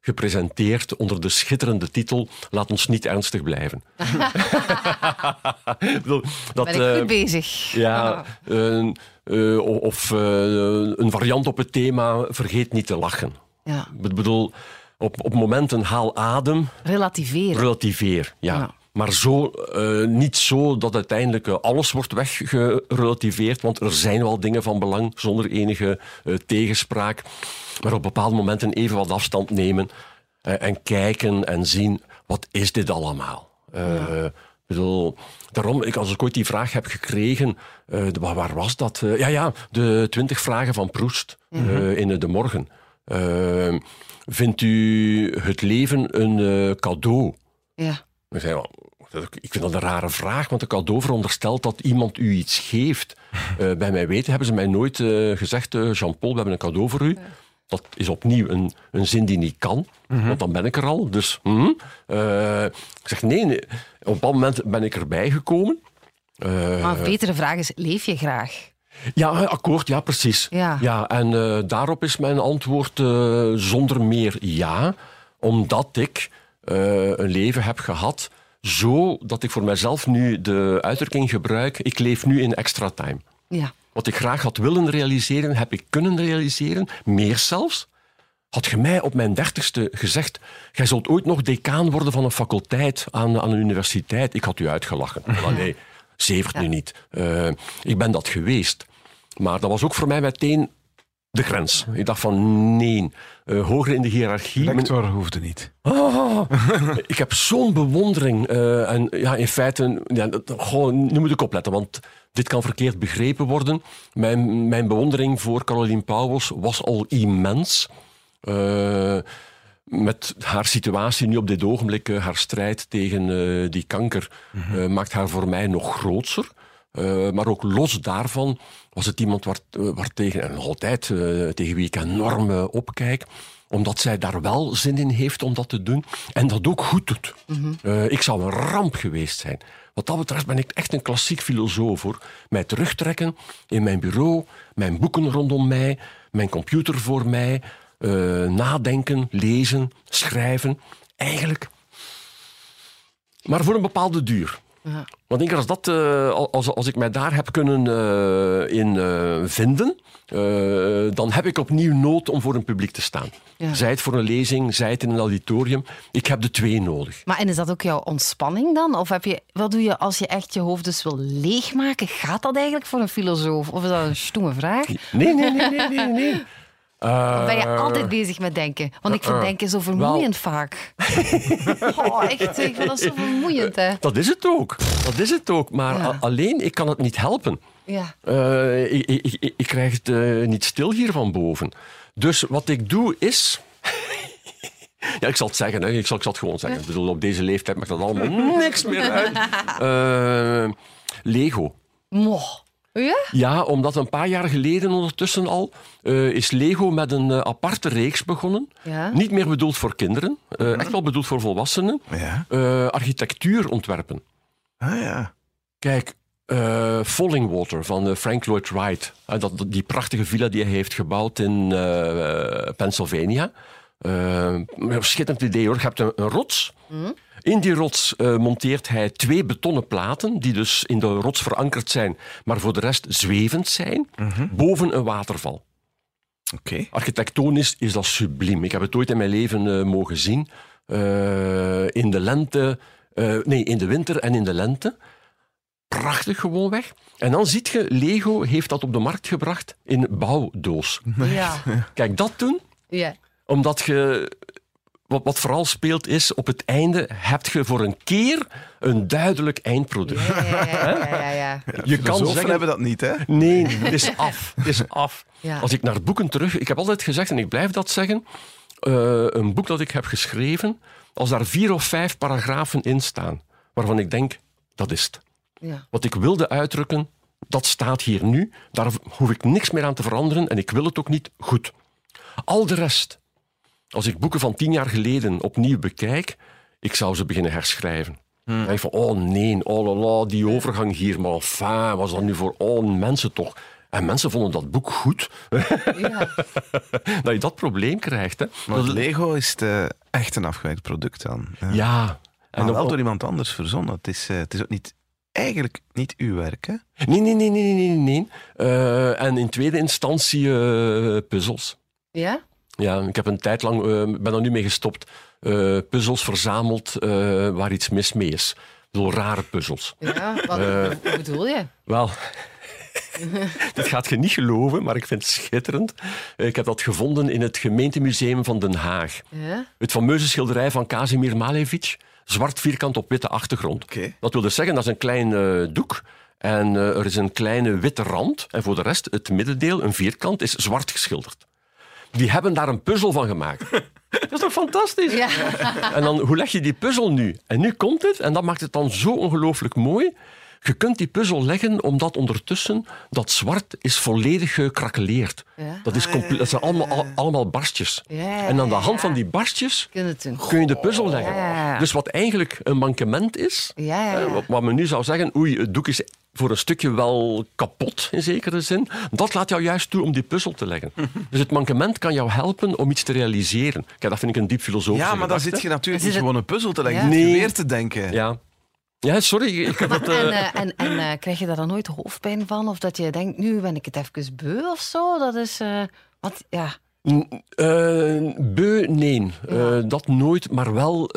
gepresenteerd onder de schitterende titel Laat ons niet ernstig blijven. Dat, Ben ik eh, goed bezig? ja, eh, of een variant op het thema Vergeet niet te lachen. Ja. Ik bedoel, op, op momenten haal adem, Relativeren. relativeer. Ja. Ja. Maar zo, eh, niet zo dat uiteindelijk eh, alles wordt weggerelativeerd, want er zijn wel dingen van belang zonder enige eh, tegenspraak. Maar op bepaalde momenten even wat afstand nemen en kijken en zien, wat is dit allemaal? Ik bedoel, daarom, ik, als ik ooit die vraag heb gekregen, de- waar, was dat? Ja, ja, de twintig vragen van Proest eh, in de morgen. Vindt u het leven een cadeau? Ja. Ik zei, wel, dat- ik vind dat een rare vraag, want een cadeau veronderstelt dat iemand u iets geeft. Eh, bij mij weten hebben ze mij nooit eh, gezegd, eh, Jean-Paul, we hebben een cadeau voor u. Dat is opnieuw een, een zin die niet kan, want dan ben ik er al. Dus hm. Eh, ik zeg, nee, nee. op een bepaald moment ben ik erbij gekomen. Eh, Maar een betere vraag is, leef je graag? ja, akkoord, ja, precies. Ja. en eh, daarop is mijn antwoord eh, zonder meer ja, omdat ik eh, een leven heb gehad zo dat ik voor mezelf nu de uitdrukking gebruik, ik leef nu in extra time. Ja. Wat ik graag had willen realiseren, heb ik kunnen realiseren, meer zelfs. Had je mij op mijn dertigste gezegd, jij zult ooit nog decaan worden van een faculteit aan, aan een universiteit, ik had u uitgelachen. Maar nee, zevert nu niet. Eh, ik ben dat geweest. Maar dat was ook voor mij meteen de grens. Ik dacht van nee, eh, hoger in de hiërarchie. men- Lector hoefde niet. Ah, ik heb zo'n bewondering. eh, en ja, in feite, ja, goh, nu moet ik opletten, want dit kan verkeerd begrepen worden. Mijn, mijn bewondering voor Caroline Pauwels was al immens. Eh, met haar situatie nu op dit ogenblik, haar strijd tegen die kanker, eh, maakt haar voor mij nog grootser. Eh, maar ook los daarvan was het iemand waar, eh, waar tegen, en nog altijd eh, tegen wie ik enorm eh, opkijk, omdat zij daar wel zin in heeft om dat te doen en dat ook goed doet. Eh, ik zou een ramp geweest zijn. Wat dat betreft ben ik echt een klassiek filosoof hoor. Mij terugtrekken in mijn bureau, mijn boeken rondom mij, mijn computer voor mij, nadenken, lezen, schrijven. Eigenlijk. Maar voor een bepaalde duur. Ja. Want ik denk als, dat, eh, als, als ik mij daar heb kunnen eh, in eh, vinden, dan heb ik opnieuw nood om voor een publiek te staan. Ja. Zij het voor een lezing, zij het in een auditorium. Ik heb de twee nodig. Maar en is dat ook jouw ontspanning dan? Of heb je, wat doe je als je echt je hoofd dus wil leegmaken? Gaat dat eigenlijk voor een filosoof? Of is dat een stoeme vraag? Nee, nee, nee, nee, nee. nee. Of ben je Eh, altijd bezig met denken? Want ik vind uh-uh. denken zo vermoeiend vaak. Oh, echt, ik vind dat zo vermoeiend, hè. Dat is het ook. Dat is het ook. Maar Ja. alleen, ik kan het niet helpen. Ja. Eh, ik, ik, ik, ik krijg het eh, niet stil hier van boven. Dus wat ik doe is. ja, ik zal het zeggen, hè. Ik, zal, ik zal het gewoon zeggen. Ik bedoel, op deze leeftijd maakt dat allemaal niks meer uit. Eh, Lego. Mo. Ja? Ja, omdat een paar jaar geleden ondertussen al eh, is Lego met een eh, aparte reeks begonnen. Ja. Niet meer bedoeld voor kinderen, eh, echt wel bedoeld voor volwassenen. Ja. Eh, architectuur ontwerpen. Ah ja. Kijk, eh Falling Water van Frank Lloyd Wright. Dat, die prachtige villa die hij heeft gebouwd in eh, Pennsylvania. Een schitterend idee hoor. Je hebt een, een rots. In die rots eh, monteert hij twee betonnen platen, die dus in de rots verankerd zijn, maar voor de rest zwevend zijn, boven een waterval. Oké. Architectonisch is dat subliem. Ik heb het ooit in mijn leven eh, mogen zien. Eh, in de lente, eh, nee, in de winter en in de lente. Prachtig gewoonweg. En dan ziet je, Lego heeft dat op de markt gebracht in bouwdoos. Ja. Kijk, dat doen, ja. omdat je... Wat, wat vooral speelt is, op het einde heb je voor een keer een duidelijk eindproduct. Ja, ja, ja, ja, ja. Je kan zeggen, hebben dat niet, hè? Nee, het is af. Het is af. Ja. Als ik naar boeken terug... Ik heb altijd gezegd, en ik blijf dat zeggen, eh, een boek dat ik heb geschreven, als daar vier of vijf paragrafen in staan, waarvan ik denk, dat is het. Ja. Wat ik wilde uitdrukken, dat staat hier nu. Daar hoef ik niks meer aan te veranderen en ik wil het ook niet goed. Al de rest, als ik boeken van tien jaar geleden opnieuw bekijk, ik zou ze beginnen herschrijven. Dan denk ik van, oh nee, oh la la, die overgang hier, maar enfin, was dat nu voor oh, mensen toch? En mensen vonden dat boek goed. Ja. dat je dat probleem krijgt. Hè. Maar Dat- Lego is het, echt een afgewerkt product dan. Ja. ja. En dan- wel door iemand anders verzonnen. Het is, eh, het is ook niet, eigenlijk niet uw werk, hè? Nee, nee, nee, nee, nee, nee. Eh, en in tweede instantie eh, puzzels. Ja? Ja, ik heb een tijd lang, eh, ben er nu mee gestopt, eh, puzzels verzameld eh, waar iets mis mee is. Zo rare puzzels. Ja, wat hoe bedoel je? Wel, dit gaat je niet geloven, maar ik vind het schitterend. Ik heb dat gevonden in het gemeentemuseum van Den Haag. Ja? Het fameuze schilderij van Kazimir Malevich, zwart vierkant op witte achtergrond. Oké. Dat wil dus zeggen, dat is een klein doek en er is een kleine witte rand. En voor de rest, het middendeel, een vierkant, is zwart geschilderd. Die hebben daar een puzzel van gemaakt. Dat is toch fantastisch? Ja. En dan, hoe leg je die puzzel nu? En nu komt het, en dat maakt het dan zo ongelooflijk mooi. Je kunt die puzzel leggen omdat ondertussen dat zwart is volledig gekrakeleerd. Ja. Dat, is dat zijn allemaal, al- allemaal barstjes. Ja, En aan de hand ja. van die barstjes kun je de puzzel leggen. Ja, ja, ja. Dus wat eigenlijk een mankement is, Ja, ja, eh, ja. wat, men nu zou zeggen, oei, het doek is voor een stukje wel kapot, in zekere zin, dat laat jou juist toe om die puzzel te leggen. dus het mankement kan jou helpen om iets te realiseren. Kijk, dat vind ik een diep filosofische Ja, maar dan zit je natuurlijk niet gewoon een puzzel te leggen. Ja. Je zit Nee. weer te denken. Ja. Ja, sorry. Ik het, eh, En, eh, en, en eh, krijg je daar dan nooit hoofdpijn van? Of dat je denkt, nu ben ik het even beu of zo? Dat is... want, ja. Eh, beu, nee. Dat nooit, maar wel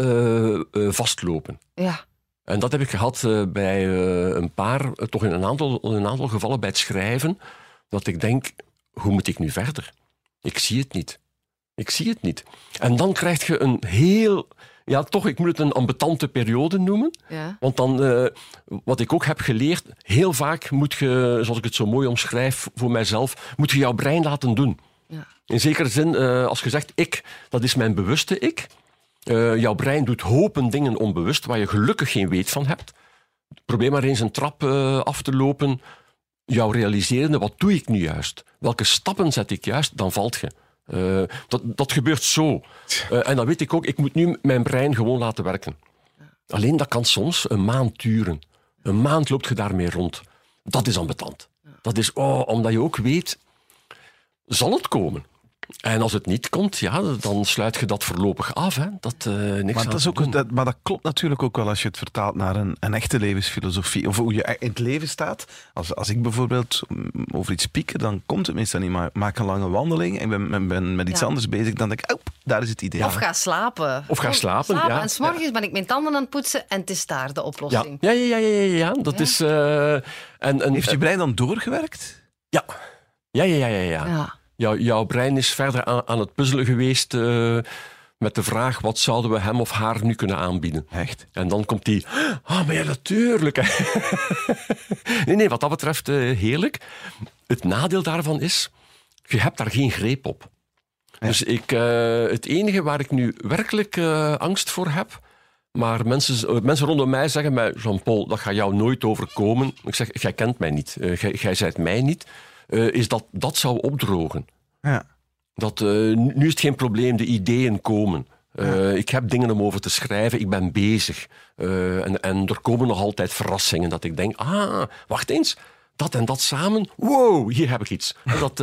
vastlopen. Ja. En dat heb ik gehad eh, bij een paar, toch in een aantal, in een aantal gevallen bij het schrijven, dat ik denk, hoe moet ik nu verder? Ik zie het niet. Ik zie het niet. En dan krijg je een heel, ja toch, ik moet het een ambetante periode noemen. Ja. Want dan, eh, wat ik ook heb geleerd, heel vaak moet je, zoals ik het zo mooi omschrijf voor mijzelf, moet je jouw brein laten doen. Ja. In zekere zin, eh, als je zegt ik, dat is mijn bewuste ik. Eh, jouw brein doet hopen dingen onbewust waar je gelukkig geen weet van hebt. probeer maar eens een trap af te lopen. Jou realiserende, wat doe ik nu juist? Welke stappen zet ik juist? Dan valt je. Eh, dat, dat gebeurt zo. Eh, en dan weet ik ook, ik moet nu mijn brein gewoon laten werken. Alleen dat kan soms een maand duren. Een maand loopt je daarmee rond. Dat is ambetant. Dat is, oh, omdat je ook weet, zal het komen? En als het niet komt, ja, dan sluit je dat voorlopig af. Hè. Dat, eh, niks Maar dat, is ook, dat, maar dat klopt natuurlijk ook wel als je het vertaalt naar een, een echte levensfilosofie. Of hoe je in het leven staat. Als, als ik bijvoorbeeld mm, over iets pieken, dan komt het meestal niet. Maar maak een lange wandeling en ben, ben, ben met iets Ja. anders bezig. Dan denk ik, oh, daar is het idee. Of ga slapen. Of ga slapen, ja. En s'morgens ben ik mijn tanden aan het poetsen en het is daar de oplossing. Ja, ja, ja, ja, ja, ja. dat is... eh, en, en, Heeft je brein dan doorgewerkt? Ja. Ja, ja, ja, ja. ja. Jou- jouw brein is verder aan, aan het puzzelen geweest eh, met de vraag wat zouden we hem of haar nu kunnen aanbieden. Echt? En dan komt die, ah, maar ja, natuurlijk. nee, nee, wat dat betreft eh, heerlijk. Het nadeel daarvan is, je hebt daar geen greep op. Dus ik, eh, het enige waar ik nu werkelijk angst voor heb, maar mensen, mensen rondom mij zeggen mij, Jean-Paul, dat gaat jou nooit overkomen. Ik zeg, jij kent mij niet, jij, jij zijt mij niet. Eh, is dat dat zou opdrogen. Ja. Dat, eh, nu is het geen probleem, de ideeën komen. Eh, Ik heb dingen om over te schrijven, ik ben bezig. En, en er komen nog altijd verrassingen dat ik denk, ah, wacht eens, dat en dat samen, wow, hier heb ik iets. Dat,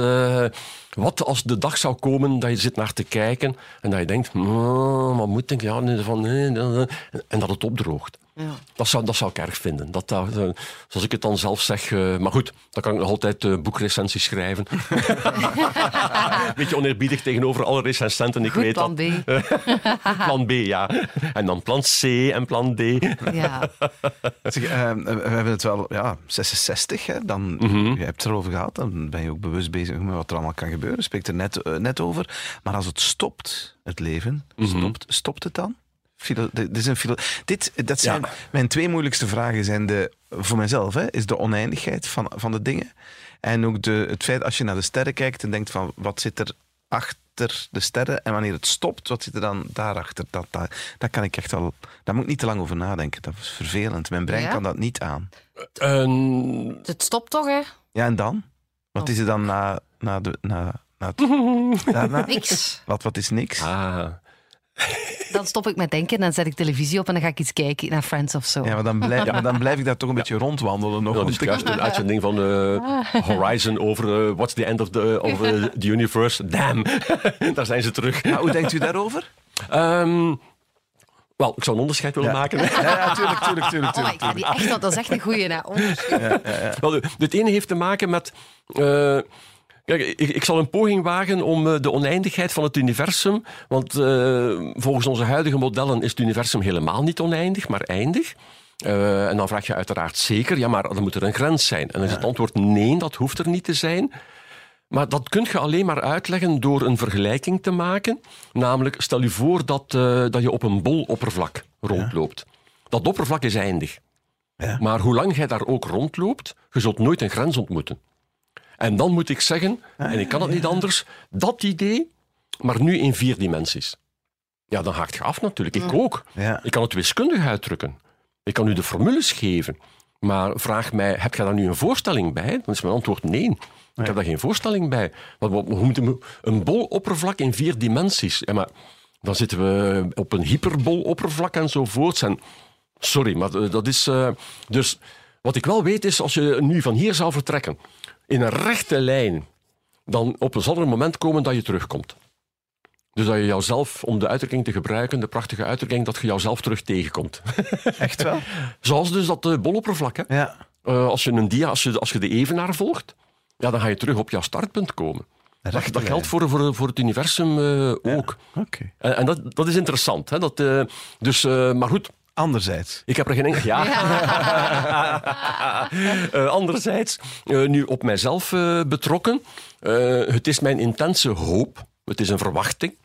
wat als de dag zou komen dat je zit naar te kijken en dat je denkt, hmm, wat moet ik, ja, nee, van, nee, nee, nee. en dat het opdroogt. Ja. Dat zou, dat zou ik erg vinden. Dat, dat, eh, zoals ik het dan zelf zeg. eh, maar goed, dan kan ik nog altijd eh, boekrecensies schrijven. Beetje oneerbiedig tegenover alle recensenten. Ik Goed, weet plan B. dat. plan B, ja. En dan plan C en plan D. Ja. Zeg, eh, we hebben het wel, ja, 66, hè, dan, Mhm. je hebt het erover gehad, dan ben je ook bewust bezig met wat er allemaal kan gebeuren. Spreekt er net, net over. Maar als het stopt, het leven, Mhm. stopt, stopt het dan? Filo- dit, is een filo- dit, dat zijn Ja. mijn twee moeilijkste vragen zijn de, voor mezelf, hè, is de oneindigheid van, van de dingen. En ook de, het feit als je naar de sterren kijkt en denkt van wat zit er achter de sterren en wanneer het stopt, wat zit er dan daarachter? Dat, dat, dat kan ik echt wel, daar moet ik niet te lang over nadenken. Dat is vervelend. Mijn brein Ja? kan dat niet aan. En Het stopt toch, hè? Ja, en dan? Wat Oh. is er dan na, na, de, na, na het, daarna? Niks. Wat, wat is niks? ah, Dan stop ik met denken, dan zet ik televisie op en dan ga ik iets kijken naar Friends of zo. Ja, maar dan blijf, maar dan blijf ik daar toch een beetje rondwandelen nog. dat is juist een uitzending van eh, Horizon over eh, What's the End of the, of, eh, the Universe. Damn, daar zijn ze terug. Maar hoe denkt u daarover? Ehm, Wel, ik zou een onderscheid willen Ja. maken. Ja, ja, tuurlijk, tuurlijk, tuurlijk. Oh tuurlijk, echt, dat is echt een goeie. Hè. Onderscheid. Wel, het ene heeft te maken met. eh, kijk, ik, ik zal een poging wagen om eh, de oneindigheid van het universum. Want eh, volgens onze huidige modellen is het universum helemaal niet oneindig, maar eindig. Eh, en dan vraag je uiteraard zeker, ja, maar dan moet er een grens zijn. En dan is het antwoord nee, dat hoeft er niet te zijn. Maar dat kun je alleen maar uitleggen door een vergelijking te maken. Namelijk, stel je voor dat, dat je op een bol oppervlak rondloopt. Dat oppervlak is eindig. Ja. Maar hoe lang jij daar ook rondloopt, je zult nooit een grens ontmoeten. En dan moet ik zeggen, en ik kan het niet anders, dat idee, maar nu in vier dimensies. Ja, dan haakt je af natuurlijk. Ik ook. Ja. Ik kan het wiskundig uitdrukken. Ik kan u de formules geven. Maar vraag mij, heb je daar nu een voorstelling bij? Dan is mijn antwoord nee. Ik heb daar geen voorstelling bij. Want wat- hoe moet een- een boloppervlak in vier dimensies? Ja, maar dan zitten we op een hyperboloppervlak enzovoorts. En sorry, maar eh, dat is... eh, dus wat ik wel weet is, als je nu van hier zou vertrekken, in een rechte lijn, dan op een zal er een moment komen dat je terugkomt. Dus dat je jouzelf, om de uitdrukking te gebruiken, de prachtige uitdrukking, dat je jouzelf terug tegenkomt. Echt wel? Zoals dus dat uh, boloppervlak. Hè? Ja. Eh, als je een dia, als je, als je de evenaar volgt, ja, dan ga je terug op jouw startpunt komen. Dat, dat geldt voor, voor, voor het universum eh, ook. Oké. En, en dat, dat is interessant. Hè? Dat, eh, dus, eh, maar goed, Anderzijds. ik heb er geen enkel... Ja. Eh, anderzijds, eh, nu op mijzelf eh, betrokken. eh, het is mijn intense hoop. Het is een verwachting.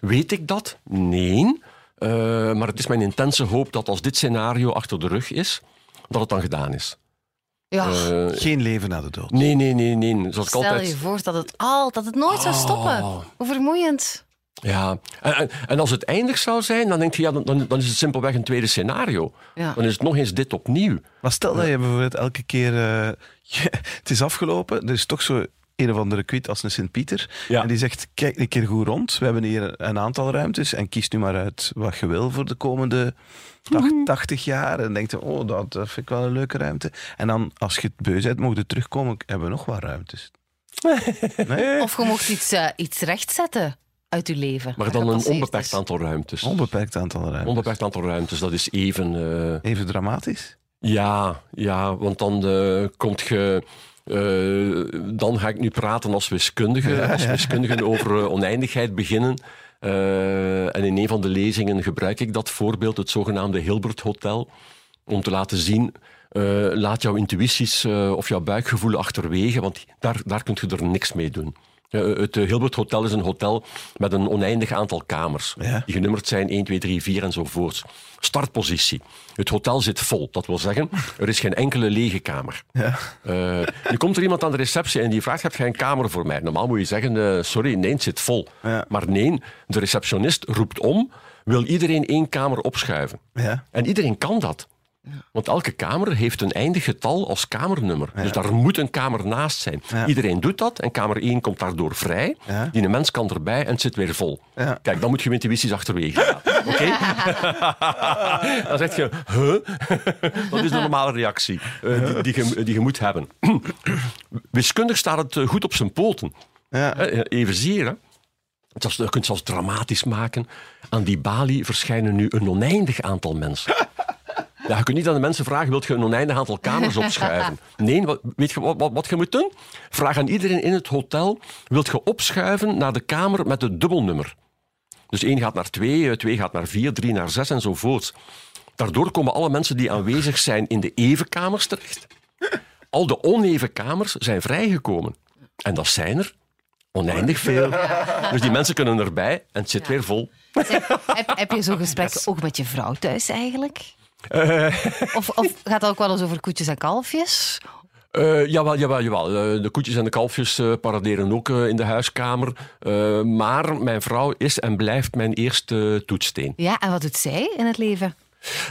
Weet ik dat? Nee. Eh, maar het is mijn intense hoop dat als dit scenario achter de rug is, dat het dan gedaan is. Ja. Geen leven na de dood. nee, nee, nee, nee. Zoals ik Stel altijd... je voor dat het, al, dat het nooit zou stoppen. Oh. Hoe vermoeiend. Ja, en, en, en als het eindig zou zijn, dan denk je, ja, dan, dan, dan is het simpelweg een tweede scenario. Ja. Dan is het nog eens dit opnieuw. Maar stel dat je bijvoorbeeld elke keer... eh, het is afgelopen, er is toch zo een of andere kwit als een Sint-Pieter. Ja. En die zegt, kijk een keer goed rond. We hebben hier een aantal ruimtes en kies nu maar uit wat je wil voor de komende tach- 80 jaar. En denkt je, oh, dat, dat vind ik wel een leuke ruimte. En dan, als je het beu bent, mocht je terugkomen, hebben we nog wat ruimtes. Nee? Of je mocht iets, eh, iets rechtzetten uit je leven. Maar dan een onbeperkt is. aantal ruimtes. Onbeperkt aantal ruimtes. Onbeperkt aantal ruimtes, dat is even... eh, Even dramatisch. Ja, ja, want dan eh, komt je. eh, dan ga ik nu praten als wiskundige. als wiskundigen over oneindigheid beginnen. Eh, en in een van de lezingen gebruik ik dat voorbeeld, het zogenaamde Hilbert Hotel, om te laten zien. eh, laat jouw intuïties eh, of jouw buikgevoel achterwege, want daar, daar kun je er niks mee doen. Eh, het eh, Hilbert Hotel is een hotel met een oneindig aantal kamers. Ja. Die genummerd zijn 1, 2, 3, 4 enzovoorts. Startpositie. Het hotel zit vol. Dat wil zeggen, er is geen enkele lege kamer. Ja. Eh, nu komt er iemand aan de receptie en die vraagt, heb je een kamer voor mij? Normaal moet je zeggen, sorry, nee, het zit vol. Ja. Maar nee, de receptionist roept om, wil iedereen één kamer opschuiven. En iedereen kan dat. Want elke kamer heeft een eindig getal als kamernummer. Dus daar moet een kamer naast zijn. Ja. Iedereen doet dat en kamer 1 komt daardoor vrij. Ja. Die een mens kan erbij en het zit weer vol. Ja. Kijk, dan moet je je intuïties achterwege laten. Oké? dan zeg je, huh? dat is de normale reactie eh, die, die, je, die je moet hebben. Wiskundig staat het eh, goed op zijn poten. Evenzeer, hè? Is- Je kunt het zelfs dramatisch maken. Aan die balie verschijnen nu een oneindig aantal mensen. Ja, je kunt niet aan de mensen vragen, wilt je een oneindig aantal kamers opschuiven? Nee, wat, weet je wat, wat, wat je moet doen? Vraag aan iedereen in het hotel, wilt je opschuiven naar de kamer met het dubbelnummer? Dus één gaat naar twee, eh, twee gaat naar vier, drie naar zes enzovoort. Daardoor komen alle mensen die aanwezig zijn in de even kamers terecht. Al de oneven kamers zijn vrijgekomen. En dat zijn er oneindig veel. Dus die mensen kunnen erbij en het zit weer vol. Zeg, heb, heb je zo'n gesprek ook met je vrouw thuis eigenlijk? Of, of gaat dat ook wel eens over koetjes en kalfjes? Eh, jawel, jawel, jawel. Eh, de koetjes en de kalfjes eh, paraderen ook eh, in de huiskamer. Eh, maar mijn vrouw is en blijft mijn eerste toetssteen. Ja, en wat doet zij in het leven?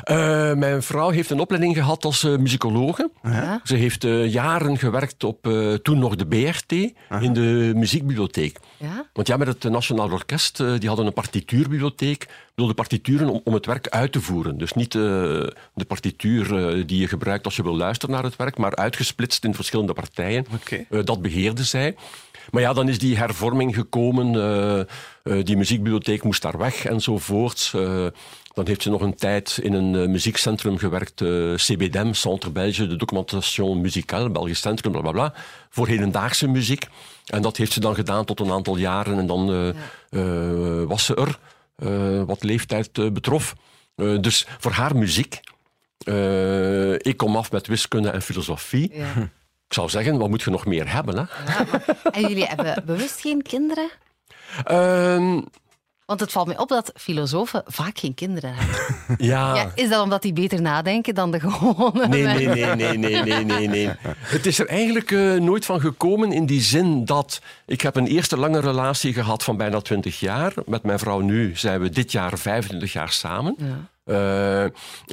Eh, mijn vrouw heeft een opleiding gehad als eh, muzikologe. Ja. Ze heeft eh, jaren gewerkt op eh, toen nog de BRT in de muziekbibliotheek. Ja? Want ja, met het Nationaal Orkest, die hadden een partituurbibliotheek. Ik bedoel, de partituren om, om het werk uit te voeren. Dus niet eh, de partituur die je gebruikt als je wil luisteren naar het werk, maar uitgesplitst in verschillende partijen. Eh, dat beheerde zij. Maar ja, dan is die hervorming gekomen. eh, eh, die muziekbibliotheek moest daar weg enzovoort. Eh, dan heeft ze nog een tijd in een muziekcentrum gewerkt, eh, CBDM, Centre Belge de Documentation Musicale, Belgisch Centrum, bla bla bla, voor hedendaagse muziek. En dat heeft ze dan gedaan tot een aantal jaren. En dan was ze er, wat leeftijd betrof. Dus voor haar muziek. ik kom af met wiskunde en filosofie. Ja. Ik zou zeggen, wat moet je nog meer hebben? Hè? Ja, en jullie hebben bewust geen kinderen? Ehm, Want het valt mij op dat filosofen vaak geen kinderen hebben. ja. Ja, is dat omdat die beter nadenken dan de gewone Nee, nee, nee, nee, nee, nee, nee, nee. Het is er eigenlijk eh, nooit van gekomen in die zin dat ik heb een eerste lange relatie gehad van bijna 20 jaar. Met mijn vrouw nu zijn we dit jaar 25 jaar samen. Ja. Eh,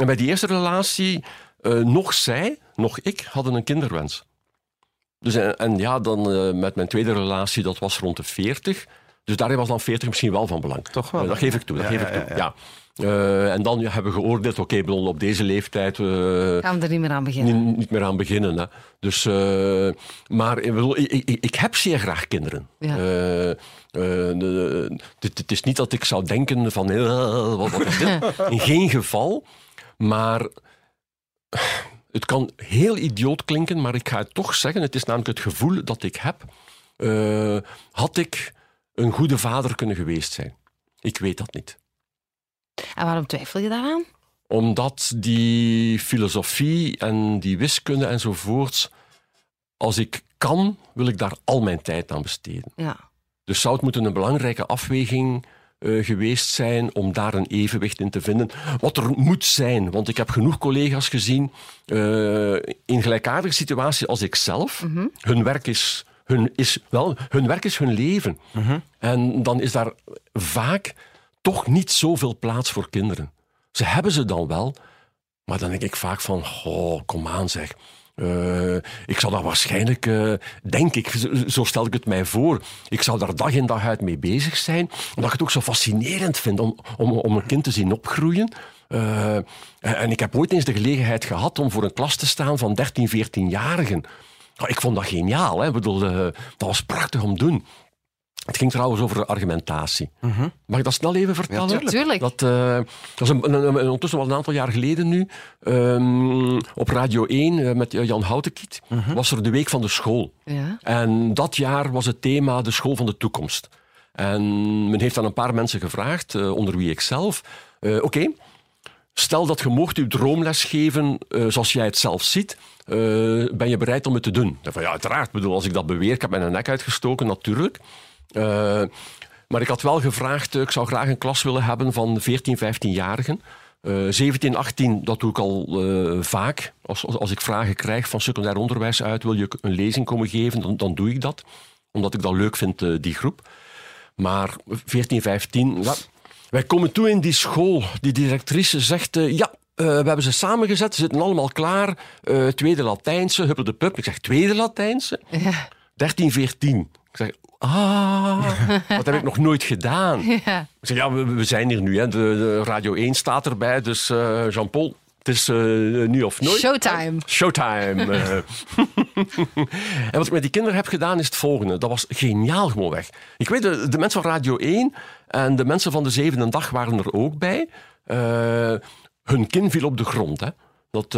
en bij die eerste relatie, eh, nog zij, nog ik, hadden een kinderwens. Dus, en, en ja, dan eh, met mijn tweede relatie, dat was rond de 40. Dus daarin was dan 40 misschien wel van belang. Toch wel, Eh, dat geef ik toe, dat Ja, geef ja, ik toe. ja, Ja, Eh, en dan ja, hebben we geoordeeld, oké, op deze leeftijd... eh, Gaan we er niet meer aan beginnen? niet, niet meer aan beginnen. Hè. Dus, eh, maar ik, bedoel, ik, ik, ik heb zeer graag kinderen. Ja. Eh, eh, het, is niet dat ik zou denken van, eh, wat, wat is dit? In geen geval. Maar het kan heel idioot klinken, maar ik ga het toch zeggen. Het is namelijk het gevoel dat ik heb. eh, had ik een goede vader kunnen geweest zijn? Ik weet dat niet En waarom twijfel je daaraan? omdat die filosofie en die wiskunde enzovoorts, als ik kan, wil ik daar al mijn tijd aan besteden. Ja. Dus zou het moeten een belangrijke afweging eh, geweest zijn om daar een evenwicht in te vinden. Wat er moet zijn, want ik heb genoeg collega's gezien eh, in gelijkaardige situaties als ik zelf. Hun werk is hun, is, wel, hun werk is hun leven. En dan is daar vaak toch niet zoveel plaats voor kinderen. Ze hebben ze dan wel, maar dan denk ik vaak van, oh, kom aan zeg. Eh, ik zou daar waarschijnlijk, eh, denk ik, zo, stel ik het mij voor, ik zou daar dag in dag uit mee bezig zijn, omdat ik het ook zo fascinerend vind om, om, om een kind te zien opgroeien. Eh, en ik heb ooit eens de gelegenheid gehad om voor een klas te staan van 13, 14-jarigen. Nou, ik vond dat geniaal. Hè? Ik bedoel, dat was prachtig om te doen. Het ging trouwens over argumentatie. Mag ik dat snel even vertellen? tuurlijk. Tuurlijk. Dat, dat is een, een- een- ondertussen wel een aantal jaar geleden nu. ehm, op Radio 1 eh, met Jan Houtenkiet was er de Week van de School. Ja. En dat jaar was het thema de school van de toekomst. En men heeft aan een paar mensen gevraagd, eh, onder wie ik zelf. Oké, stel dat je mocht je droomles geven zoals jij het zelf ziet. ben je bereid om het te doen? Van, ja, uiteraard. Ik bedoel, als ik dat beweer, ik heb mijn nek uitgestoken, natuurlijk. Eh, maar ik had wel gevraagd, eh, ik zou graag een klas willen hebben van 14, 15-jarigen. Eh 17, 18, dat doe ik al eh, vaak. Als, als, als ik vragen krijg van secundair onderwijs uit, wil je een lezing komen geven, dan, dan doe ik dat. Omdat ik dat leuk vind, die groep. Maar 14, 15, ja, wij komen toe in die school. Die directrice zegt, ja, we hebben ze samengezet, ze zitten allemaal klaar. Tweede Latijnse, huppel de pup. Ik zeg, tweede Latijnse? Ja. 13, 14. Ik zeg, ah, dat heb ik nog nooit gedaan. Ja. Ik zeg, ja, we, we zijn hier nu. Hè. De, de Radio 1 staat erbij, dus eh, Jean-Paul, het is eh, nu of nooit. Showtime. Showtime. eh. en wat ik met die kinderen heb gedaan is het volgende. Dat was geniaal gewoon weg. Ik weet, de, de mensen van Radio 1 en de mensen van de zevende dag waren er ook bij. Hun kin viel op de grond. Hè. Dat,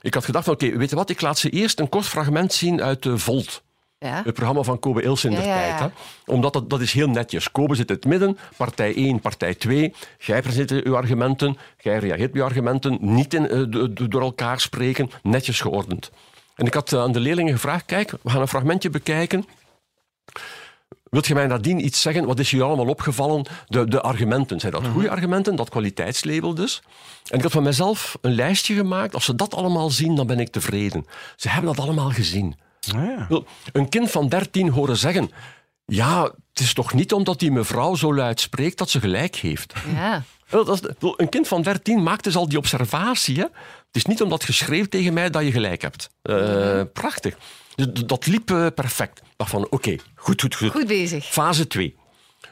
ik had gedacht, oké, weet je wat, ik laat ze eerst een kort fragment zien uit de Volt. Ja. Het programma van Kobe Ilse in Ja, ja, tijd. Hè? Omdat dat, dat is heel netjes. Kobe zit in het midden, partij 1, partij 2. Jij presenteert uw argumenten, jij reageert op uw argumenten. Niet in, eh, do- do- door elkaar spreken, netjes geordend. En ik had eh, aan de leerlingen gevraagd, kijk, we gaan een fragmentje bekijken. Wilt je mij nadien iets zeggen? Wat is je allemaal opgevallen? De, de argumenten. Zijn dat goede argumenten? Dat kwaliteitslabel dus. En ik had van mezelf een lijstje gemaakt. Als ze dat allemaal zien, dan ben ik tevreden. Ze hebben dat allemaal gezien. Wel, Een kind van 13 horen zeggen: Ja, het is toch niet omdat die mevrouw zo luid spreekt dat ze gelijk heeft. Ja. Wel, dat is- wel, Een kind van 13 maakt dus al die observatie. Hè? Het is niet omdat je schreeuwt tegen mij dat je gelijk hebt. Eh, Prachtig. Dus dat liep eh, perfect. Ik dacht van, oké, goed, goed, goed. Goed bezig. Fase 2.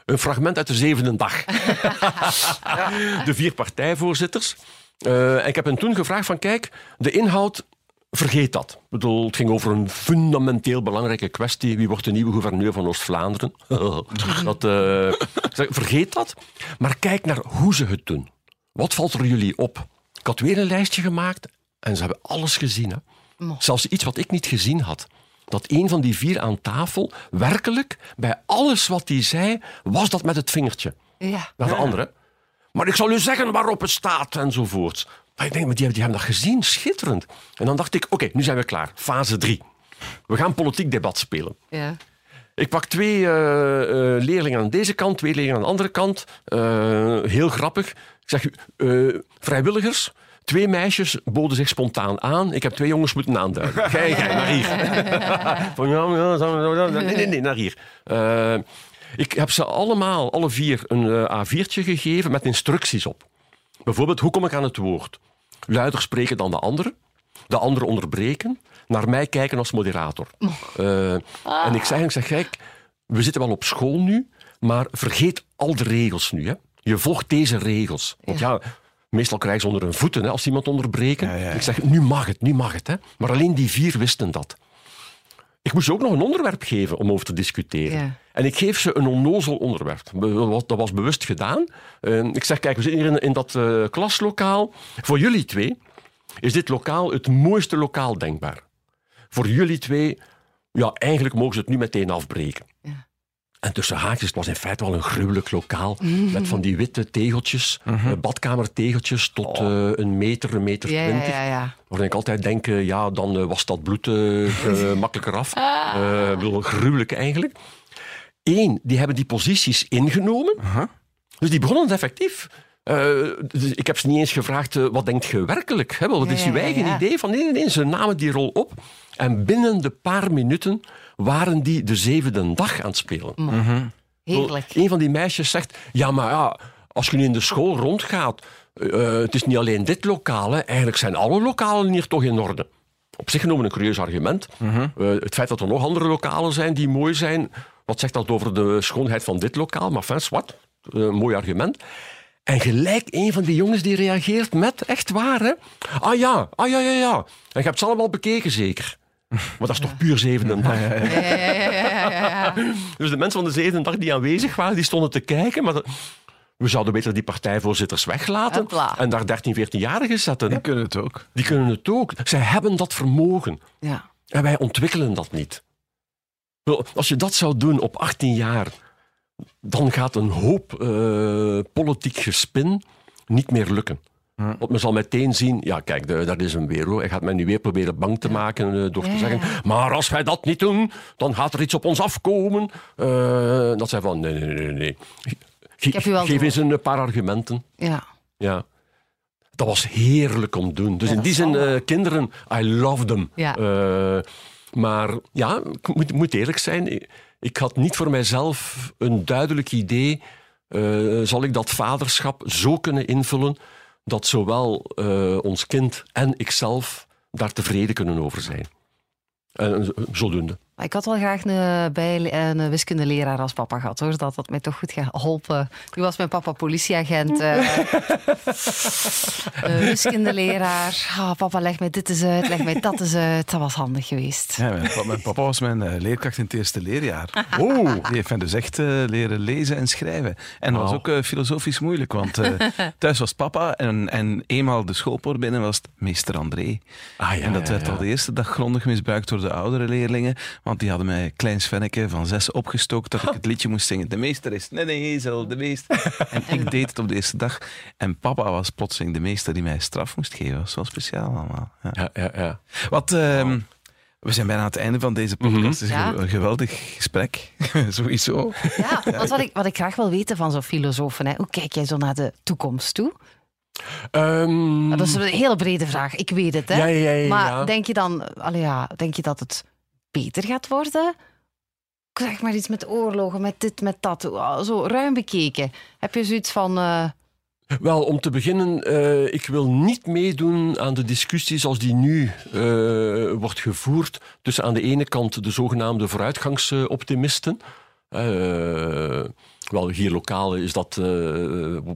Een fragment uit de zevende dag. De vier partijvoorzitters. Eh, en ik heb hen toen gevraagd van, kijk, de inhoud, vergeet dat. Ik bedoel, het ging over een fundamenteel belangrijke kwestie. Wie wordt de nieuwe gouverneur van Oost-Vlaanderen? dat, eh, vergeet dat. Maar kijk naar hoe ze het doen. Wat valt er jullie op? Ik had weer een lijstje gemaakt en ze hebben alles gezien. Hè? Zelfs iets wat ik niet gezien had. Dat een van die vier aan tafel werkelijk bij alles wat hij zei, was dat met het vingertje Ja. naar de andere. Maar ik zal u zeggen waarop het staat enzovoort. Maar ik denk, maar die, die hebben dat gezien, schitterend. En dan dacht ik, oké, nu zijn we klaar. Fase 3. We gaan politiek debat spelen. Ja. Ik pak twee eh, eh, leerlingen aan deze kant, twee leerlingen aan de andere kant. Eh, heel grappig. Ik zeg, vrijwilligers, twee meisjes boden zich spontaan aan. Ik heb twee jongens moeten aanduiden. Gij, gij, naar hier. Nee, nee, nee, naar hier. Ik heb ze allemaal, alle vier, een eh, A4'tje gegeven met instructies op. Bijvoorbeeld, hoe kom ik aan het woord? Luider spreken dan de anderen, de anderen onderbreken, naar mij kijken als moderator. Eh, En ik zeg, ik zeg, kijk, we zitten wel op school nu, maar vergeet al de regels nu. Hè. Je volgt deze regels. Want ja, meestal krijgen ze onder hun voeten hè, als ze iemand onderbreken. Ja, ja, ja. Ik zeg, nu mag het, nu mag het. Hè. Maar alleen die vier wisten dat. Ik moest ze ook nog een onderwerp geven om over te discussiëren. En ik geef ze een onnozel onderwerp. Dat was bewust gedaan. Eh, Ik zeg, kijk, we zitten hier in, in dat eh, klaslokaal. Voor jullie twee is dit lokaal het mooiste lokaal denkbaar. Voor jullie twee, ja, eigenlijk mogen ze het nu meteen afbreken. Ja. En tussen haakjes, het was in feite wel een gruwelijk lokaal. Met van die witte tegeltjes, eh, badkamertegeltjes tot eh, een meter, een meter Ja, twintig. ja, ja. Waarin ik altijd denk, ja, dan was dat bloed makkelijker af. Eh, ik bedoel, gruwelijk eigenlijk. Eén, die hebben die posities ingenomen. Dus die begonnen het effectief. Eh, dus ik heb ze niet eens gevraagd, eh, wat denkt je werkelijk? Hè? Wel, Wat Ja, is uw ja, eigen ja. idee? Van nee, nee, nee, ze namen die rol op. En binnen de paar minuten waren die de zevende dag aan het spelen. Heerlijk. Een van die meisjes zegt, ja, maar ja, als je nu in de school rondgaat, eh, het is niet alleen dit lokaal, hè. eigenlijk zijn alle lokalen hier toch in orde. Op zich genomen een curieus argument. Eh, het feit dat er nog andere lokalen zijn die mooi zijn, wat zegt dat over de schoonheid van dit lokaal? Maar fijn, wat? Een mooi argument. En gelijk een van die jongens die reageert met, echt waar hè? Ah ja, ah ja, ja, ja. En je hebt ze allemaal bekeken zeker. Maar dat is toch puur zevende dag. Ja, ja, ja, ja, ja, ja. Dus de mensen van de zevende dag die aanwezig waren, die stonden te kijken. Maar dat- we zouden beter die partijvoorzitters weglaten Hopla. en daar 13, 14-jarigen zetten. Die kunnen het ook. Die kunnen het ook. Zij hebben dat vermogen. Ja. En wij ontwikkelen dat niet. Als je dat zou doen op 18 jaar, dan gaat een hoop eh, politiek gespin niet meer lukken. Want men zal meteen zien, ja kijk, de- dat is een hoor. Hij gaat mij nu weer proberen bang te maken eh, door Ja, te zeggen, maar als wij dat niet doen, dan gaat er iets op ons afkomen. Eh, dat zijn van, nee, nee, nee, nee. Ge- geef eens een paar argumenten. ja. Ja. Dat was heerlijk om te doen. Dus Ja, in die zin, kinderen, I love them. Ja. Maar ja, ik moet, moet eerlijk zijn, ik, ik had niet voor mijzelf een duidelijk idee. eh, zal ik dat vaderschap zo kunnen invullen dat zowel eh, ons kind en ikzelf daar tevreden kunnen over zijn? En eh, zodoende. Maar ik had wel graag een, bij, een wiskundeleraar als papa gehad, hoor. Dat had mij toch goed geholpen. Nu was mijn papa politieagent. eh eh, wiskundeleraar. Ah, papa, leg mij dit eens uit, leg mij dat eens uit. Dat was handig geweest. Ja, mijn, pa- mijn papa was mijn eh, leerkracht in het eerste leerjaar. Oh, Die heeft mij dus echt eh, leren lezen en schrijven. En dat was ook eh, filosofisch moeilijk, want eh, thuis was papa en, en eenmaal de schoolpoort binnen was het meester André. Ah, ja, en dat ja, werd ja. al de eerste dag grondig misbruikt door de oudere leerlingen, want die hadden mij klein Svenneke van zes opgestookt dat ik het liedje moest zingen. De meester is nee, nee, ezel, de meester. En ik deed het op de eerste dag. En papa was plotseling de meester die mij straf moest geven. Dat was wel speciaal allemaal. Ja. ja, ja, ja. Wat, ehm, we zijn bijna aan het einde van deze podcast. Het is Ja. een- geweldig gesprek, sowieso. Ja, want wat ik, wat ik graag wil weten van zo'n filosofen, hè, hoe kijk jij zo naar de toekomst toe? Ehm, Dat is een hele brede vraag, ik weet het. Hè? Ja, ja, ja, ja, maar denk je dan, allee, ja, denk je dat het beter gaat worden? Zeg maar iets met oorlogen, met dit, met dat. Oh, Zo ruim bekeken. Heb je zoiets van. eh, Wel, om te beginnen, eh, ik wil niet meedoen aan de discussie zoals die nu eh, wordt gevoerd tussen aan de ene kant de zogenaamde vooruitgangsoptimisten. Eh, wel, hier lokaal is dat,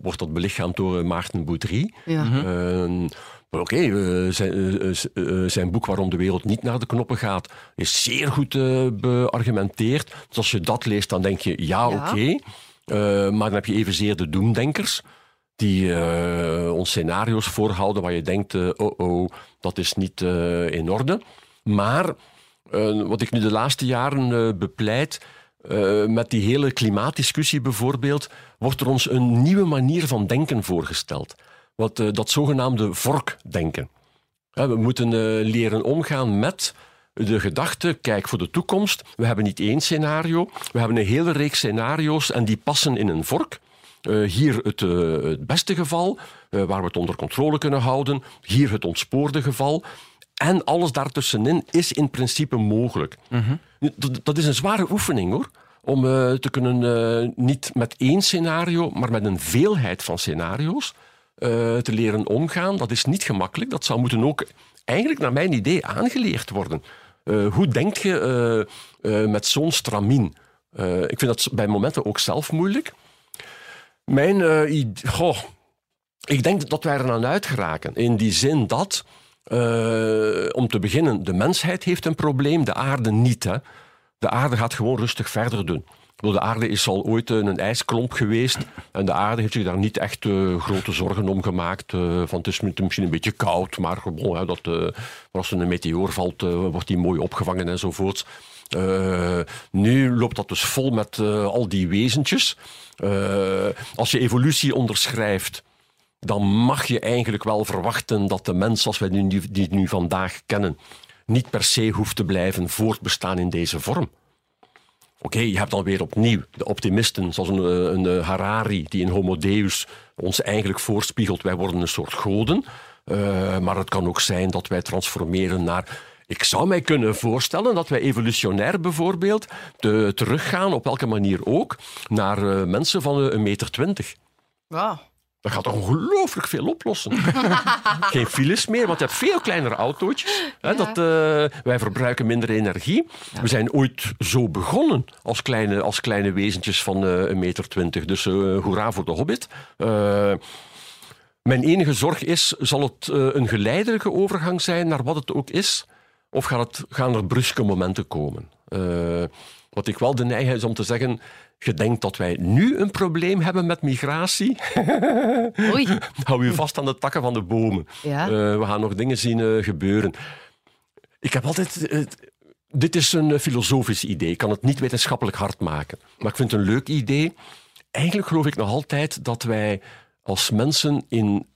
wordt dat belichaamd door Maarten Boudry. ja. Oké, eh, zijn, eh, eh, zijn boek Waarom de wereld niet naar de knoppen gaat, is zeer goed beargumenteerd. Dus als je dat leest, dan denk je, ja, Ja. oké. Maar dan heb je evenzeer de doemdenkers, die ons scenario's voorhouden waar je denkt, oh oh, dat is niet in orde. Maar wat ik nu de laatste jaren bepleit, eh, met die hele klimaatdiscussie bijvoorbeeld, wordt er ons een nieuwe manier van denken voorgesteld. Wat, eh, dat zogenaamde vorkdenken. We moeten eh, leren omgaan met de gedachte, kijk voor de toekomst, we hebben niet één scenario, we hebben een hele reeks scenario's en die passen in een vork. Eh, hier het, het beste geval, waar we het onder controle kunnen houden. Hier het ontspoorde geval. En alles daartussenin is in principe mogelijk. dat, dat is een zware oefening hoor. Om te kunnen, niet met één scenario, maar met een veelheid van scenario's eh, te leren omgaan. Dat is niet gemakkelijk. Dat zou moeten ook eigenlijk naar mijn idee aangeleerd worden. Eh, hoe denk je eh, met zo'n stramien? Ik vind dat bij momenten ook zelf moeilijk. Mijn eh, id- goh, ik denk dat wij er aan uit geraken. In die zin dat, om te beginnen, de mensheid heeft een probleem, de aarde niet. Hè. De aarde gaat gewoon rustig verder doen. De aarde is al ooit een een ijsklomp geweest en de aarde heeft zich daar niet echt eh, grote zorgen om gemaakt. eh, van het is misschien een beetje koud, maar gewoon, hè, dat, eh, als er een meteoor valt, eh, wordt die mooi opgevangen enzovoorts. Eh, nu loopt dat dus vol met eh, al die wezentjes. Eh, als je evolutie onderschrijft, dan mag je eigenlijk wel verwachten dat de mens, zoals wij die nu vandaag kennen, niet per se hoeft te blijven voortbestaan in deze vorm. Oké, je hebt dan weer opnieuw de optimisten, zoals een, eh, een eh, Harari, die in Homo Deus ons eigenlijk voorspiegelt, wij worden een soort goden. Eh, maar het kan ook zijn dat wij transformeren naar Ik zou mij kunnen voorstellen dat wij evolutionair bijvoorbeeld teruggaan, op welke manier ook, naar mensen van een meter twintig. Wow. Dat gaat ongelooflijk veel oplossen. Geen files meer, want je hebt veel kleinere autootjes. Hè, dat, uh, wij verbruiken minder energie. We zijn ooit zo begonnen als kleine, als kleine wezentjes van uh, een meter twintig. Dus uh, hoera voor de hobbit. mijn enige zorg is, zal het een geleidelijke overgang zijn naar wat het ook is? Of gaat het, gaan er bruske momenten komen? wat ik wel de neiging is om te zeggen je denkt dat wij nu een probleem hebben met migratie? Oei. Hou je vast aan de takken van de bomen. Ja. Uh, we gaan nog dingen zien uh, gebeuren. Ik heb altijd... Uh, dit is een filosofisch idee. Ik kan het niet wetenschappelijk hard maken. Maar ik vind het een leuk idee. Eigenlijk geloof ik nog altijd dat wij als mensen in,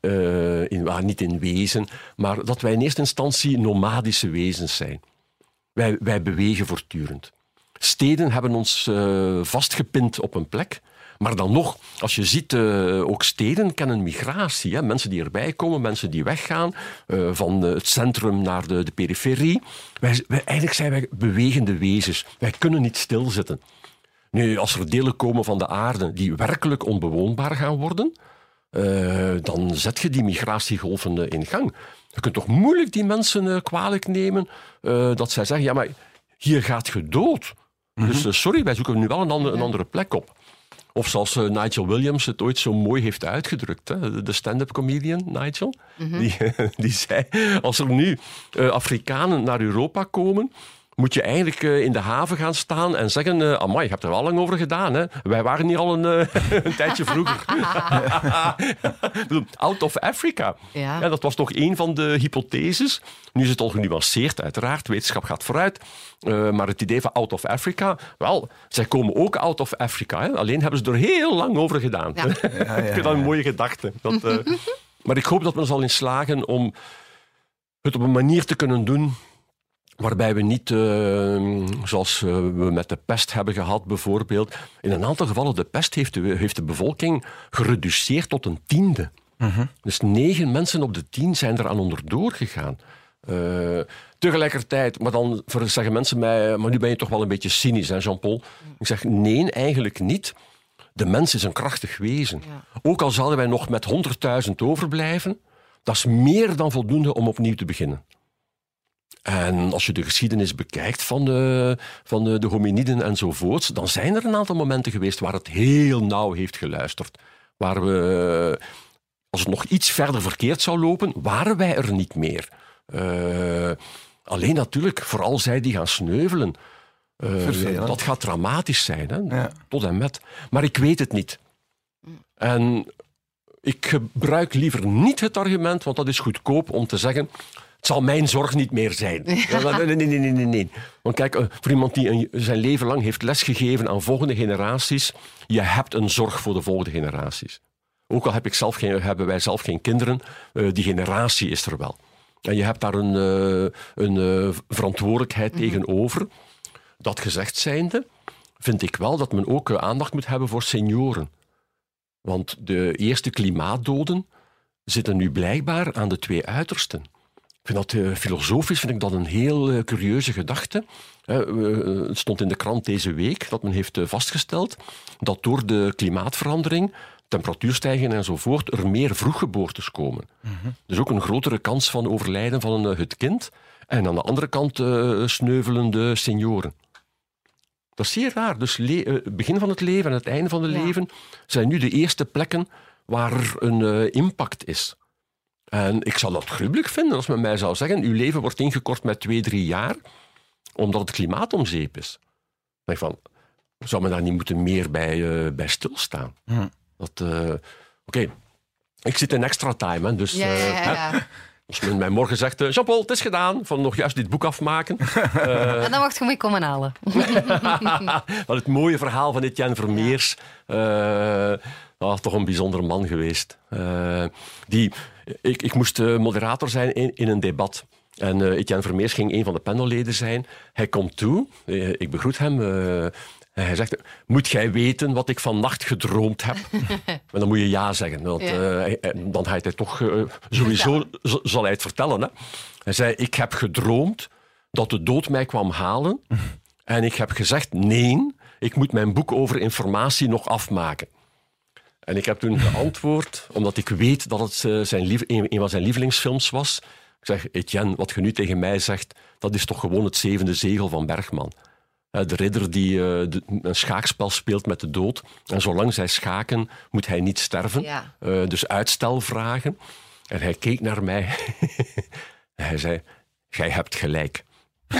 in ah, niet in wezen, maar dat wij in eerste instantie nomadische wezens zijn. Wij, wij bewegen voortdurend. Steden hebben ons uh, vastgepind op een plek. Maar dan nog, als je ziet, uh, ook steden kennen migratie. Hè? Mensen die erbij komen, mensen die weggaan, uh, van het centrum naar de, de periferie. Wij, wij, eigenlijk zijn wij bewegende wezens. Wij kunnen niet stilzitten. Nu, als er delen komen van de aarde die werkelijk onbewoonbaar gaan worden, dan zet je die migratiegolven in gang. Je kunt toch moeilijk die mensen kwalijk nemen dat zij zeggen, ja, maar hier gaat je dood. Dus mhm. eh, sorry, wij zoeken nu wel een, andere, een andere plek op. Of zoals uh, Nigel Williams het ooit zo mooi heeft uitgedrukt. Hè? De stand-up comedian Nigel. Mhm. die, die zei, als er nu uh, Afrikanen naar Europa komen moet je eigenlijk uh, in de haven gaan staan en zeggen: uh, Amai, je hebt er wel lang over gedaan. Hè? Wij waren hier al een, uh, een tijdje vroeger. Out of Africa. Ja. ja. dat was toch een van de hypotheses. Nu is het al genuanceerd, uiteraard. Wetenschap gaat vooruit. maar het idee van Out of Africa, wel, zij komen ook Out of Africa. Hè? Alleen hebben ze er heel lang over gedaan. Ja. ja, ik vind dat een mooie gedachte. Dat, maar ik hoop dat we er zal in slagen om het op een manier te kunnen doen Waarbij we niet, uh, zoals uh, we met de pest hebben gehad bijvoorbeeld, in een aantal gevallen de pest heeft de, heeft de bevolking gereduceerd tot een tiende. Uh-huh. Dus negen mensen op de tien zijn er aan onderdoor gegaan. Uh, tegelijkertijd, maar dan zeggen mensen mij, maar nu ben je toch wel een beetje cynisch, hè Jean-Paul? Ik zeg, nee, eigenlijk niet. De mens is een krachtig wezen. Ja. Ook al zouden wij nog met 100.000 overblijven, dat is meer dan voldoende om opnieuw te beginnen. En als je de geschiedenis bekijkt van de, van de, de hominiden enzovoorts, dan zijn er een aantal momenten geweest waar het heel nauw heeft geluisterd. Waar we, als het nog iets verder verkeerd zou lopen, waren wij er niet meer. Uh, alleen natuurlijk, vooral zij die gaan sneuvelen. Uh, dat gaat dramatisch zijn, hè? Ja. tot en met. Maar ik weet het niet. En ik gebruik liever niet het argument, want dat is goedkoop om te zeggen zal mijn zorg niet meer zijn. Nee, nee, nee, nee, nee. Want kijk, eh, voor iemand die een, zijn leven lang heeft lesgegeven aan volgende generaties, je hebt een zorg voor de volgende generaties. Ook al heb ik zelf geen, hebben wij zelf geen kinderen, uh, die generatie is er wel. En je hebt daar een, uh, een verantwoordelijkheid mm -hmm. tegenover. Dat gezegd zijnde, vind ik wel dat men ook aandacht moet hebben voor senioren. Want de eerste klimaatdoden zitten nu blijkbaar aan de twee uitersten. Ik vind dat uh, filosofisch vind ik dat een heel uh, curieuze gedachte. Uh, het stond in de krant deze week dat men heeft vastgesteld dat door de klimaatverandering, temperatuurstijging enzovoort, er meer vroeggeboortes komen. Mm -hmm. Dus ook een grotere kans van overlijden van het kind. En aan de andere kant sneuvelende senioren. Dat is zeer raar. Dus het begin van het leven en het einde van het Ja. leven zijn nu de eerste plekken waar er een impact is. En ik zou dat gruwelijk vinden als men mij zou zeggen: uw leven wordt ingekort met twee, drie jaar, omdat het klimaat om zeep is. Dan denk ik van, zou men daar niet moeten meer bij, uh, bij stilstaan? Hm. Dat, uh, Oké, ik zit in extra time, hè, dus Ja, ja, ja, ja. Als men mij morgen zegt: Jean-Paul, het is gedaan, van nog juist dit boek afmaken. En dan wacht je mee komen halen. Wat het mooie verhaal van Etienne Vermeers. eh, ah, toch een bijzonder man geweest. Eh, die, ik, ik moest eh, moderator zijn in, in een debat. En eh, Etienne Vermeers ging een van de panelleden zijn. Hij komt toe, eh, ik begroet hem. Eh, en hij zegt, moet jij weten wat ik vannacht gedroomd heb? en dan moet je ja zeggen. Want, Ja. eh, hij- dan gaat hij toch eh, sowieso zal hij het vertellen. Hè? Hij zei, ik heb gedroomd dat de dood mij kwam halen. En ik heb gezegd, nee, ik moet mijn boek over informatie nog afmaken. En ik heb toen geantwoord, omdat ik weet dat het eh, zijn lief, een, een van zijn lievelingsfilms was. Ik zeg, Etienne, wat je nu tegen mij zegt, dat is toch gewoon het zevende zegel van Bergman. Eh, De ridder die eh, een schaakspel speelt met de dood. En zolang zij schaken, moet hij niet sterven. Ja. Eh, dus uitstel vragen. En hij keek naar mij. en hij zei, jij hebt gelijk.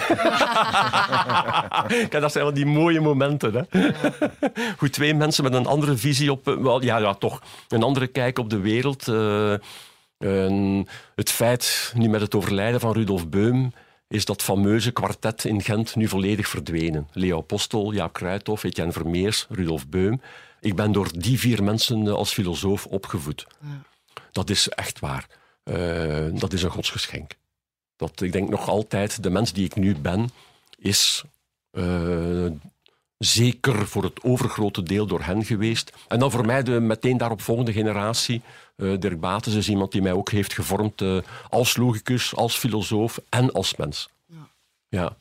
Kijk, dat zijn wel die mooie momenten. Hè? Hoe twee mensen met een andere visie op... Wel, ja, ja, toch. Een andere kijk op de wereld. het feit, nu met het overlijden van Rudolf Beum, is dat fameuze kwartet in Gent nu volledig verdwenen. Leo Apostel, Jaap Kruithof, Etienne Vermeers, Rudolf Beum. Ik ben door die vier mensen eh, als filosoof opgevoed. Dat is echt waar. Eh, dat is een godsgeschenk. Dat, ik denk nog altijd, de mens die ik nu ben, is eh, zeker voor het overgrote deel door hen geweest. En dan voor mij de meteen daarop volgende generatie. eh, Dirk Bates is iemand die mij ook heeft gevormd eh, als logicus, als filosoof en als mens. Ja.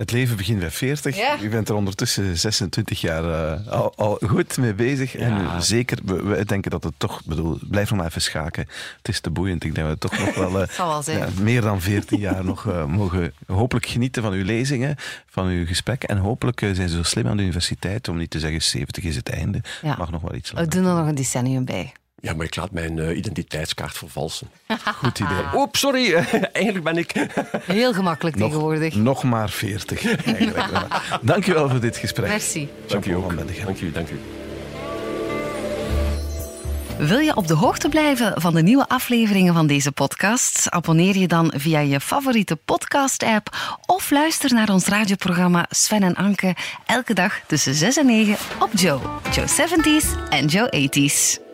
Het leven begint bij 40. Ja. U bent er ondertussen 26 jaar eh, al, al goed mee bezig. En Ja. zeker, we, we denken dat het toch, bedoel, blijf nog maar even schaken. Het is te boeiend. Ik denk dat we toch nog wel, eh, wel ja, meer dan 14 jaar nog eh, mogen hopelijk genieten van uw lezingen, van uw gesprekken. En hopelijk zijn ze zo slim aan de universiteit om niet te zeggen 70 is het einde. Ja. Mag nog wel iets We langer. doen er nog een decennium bij. Ja, maar ik laat mijn eh, identiteitskaart vervalsen. Goed idee. Oep, sorry. Eigenlijk ben ik... Heel gemakkelijk tegenwoordig. Nog maar 40. Eigenlijk. Dankjewel voor dit gesprek. Merci. Dank u Jean-Paul ook. Dank u, dank u. Wil je op de hoogte blijven van de nieuwe afleveringen van deze podcast? Abonneer je dan via je favoriete podcast-app of luister naar ons radioprogramma Sven en Anke elke dag tussen 6 en 9 op Joe. Joe 70s en Joe 80s.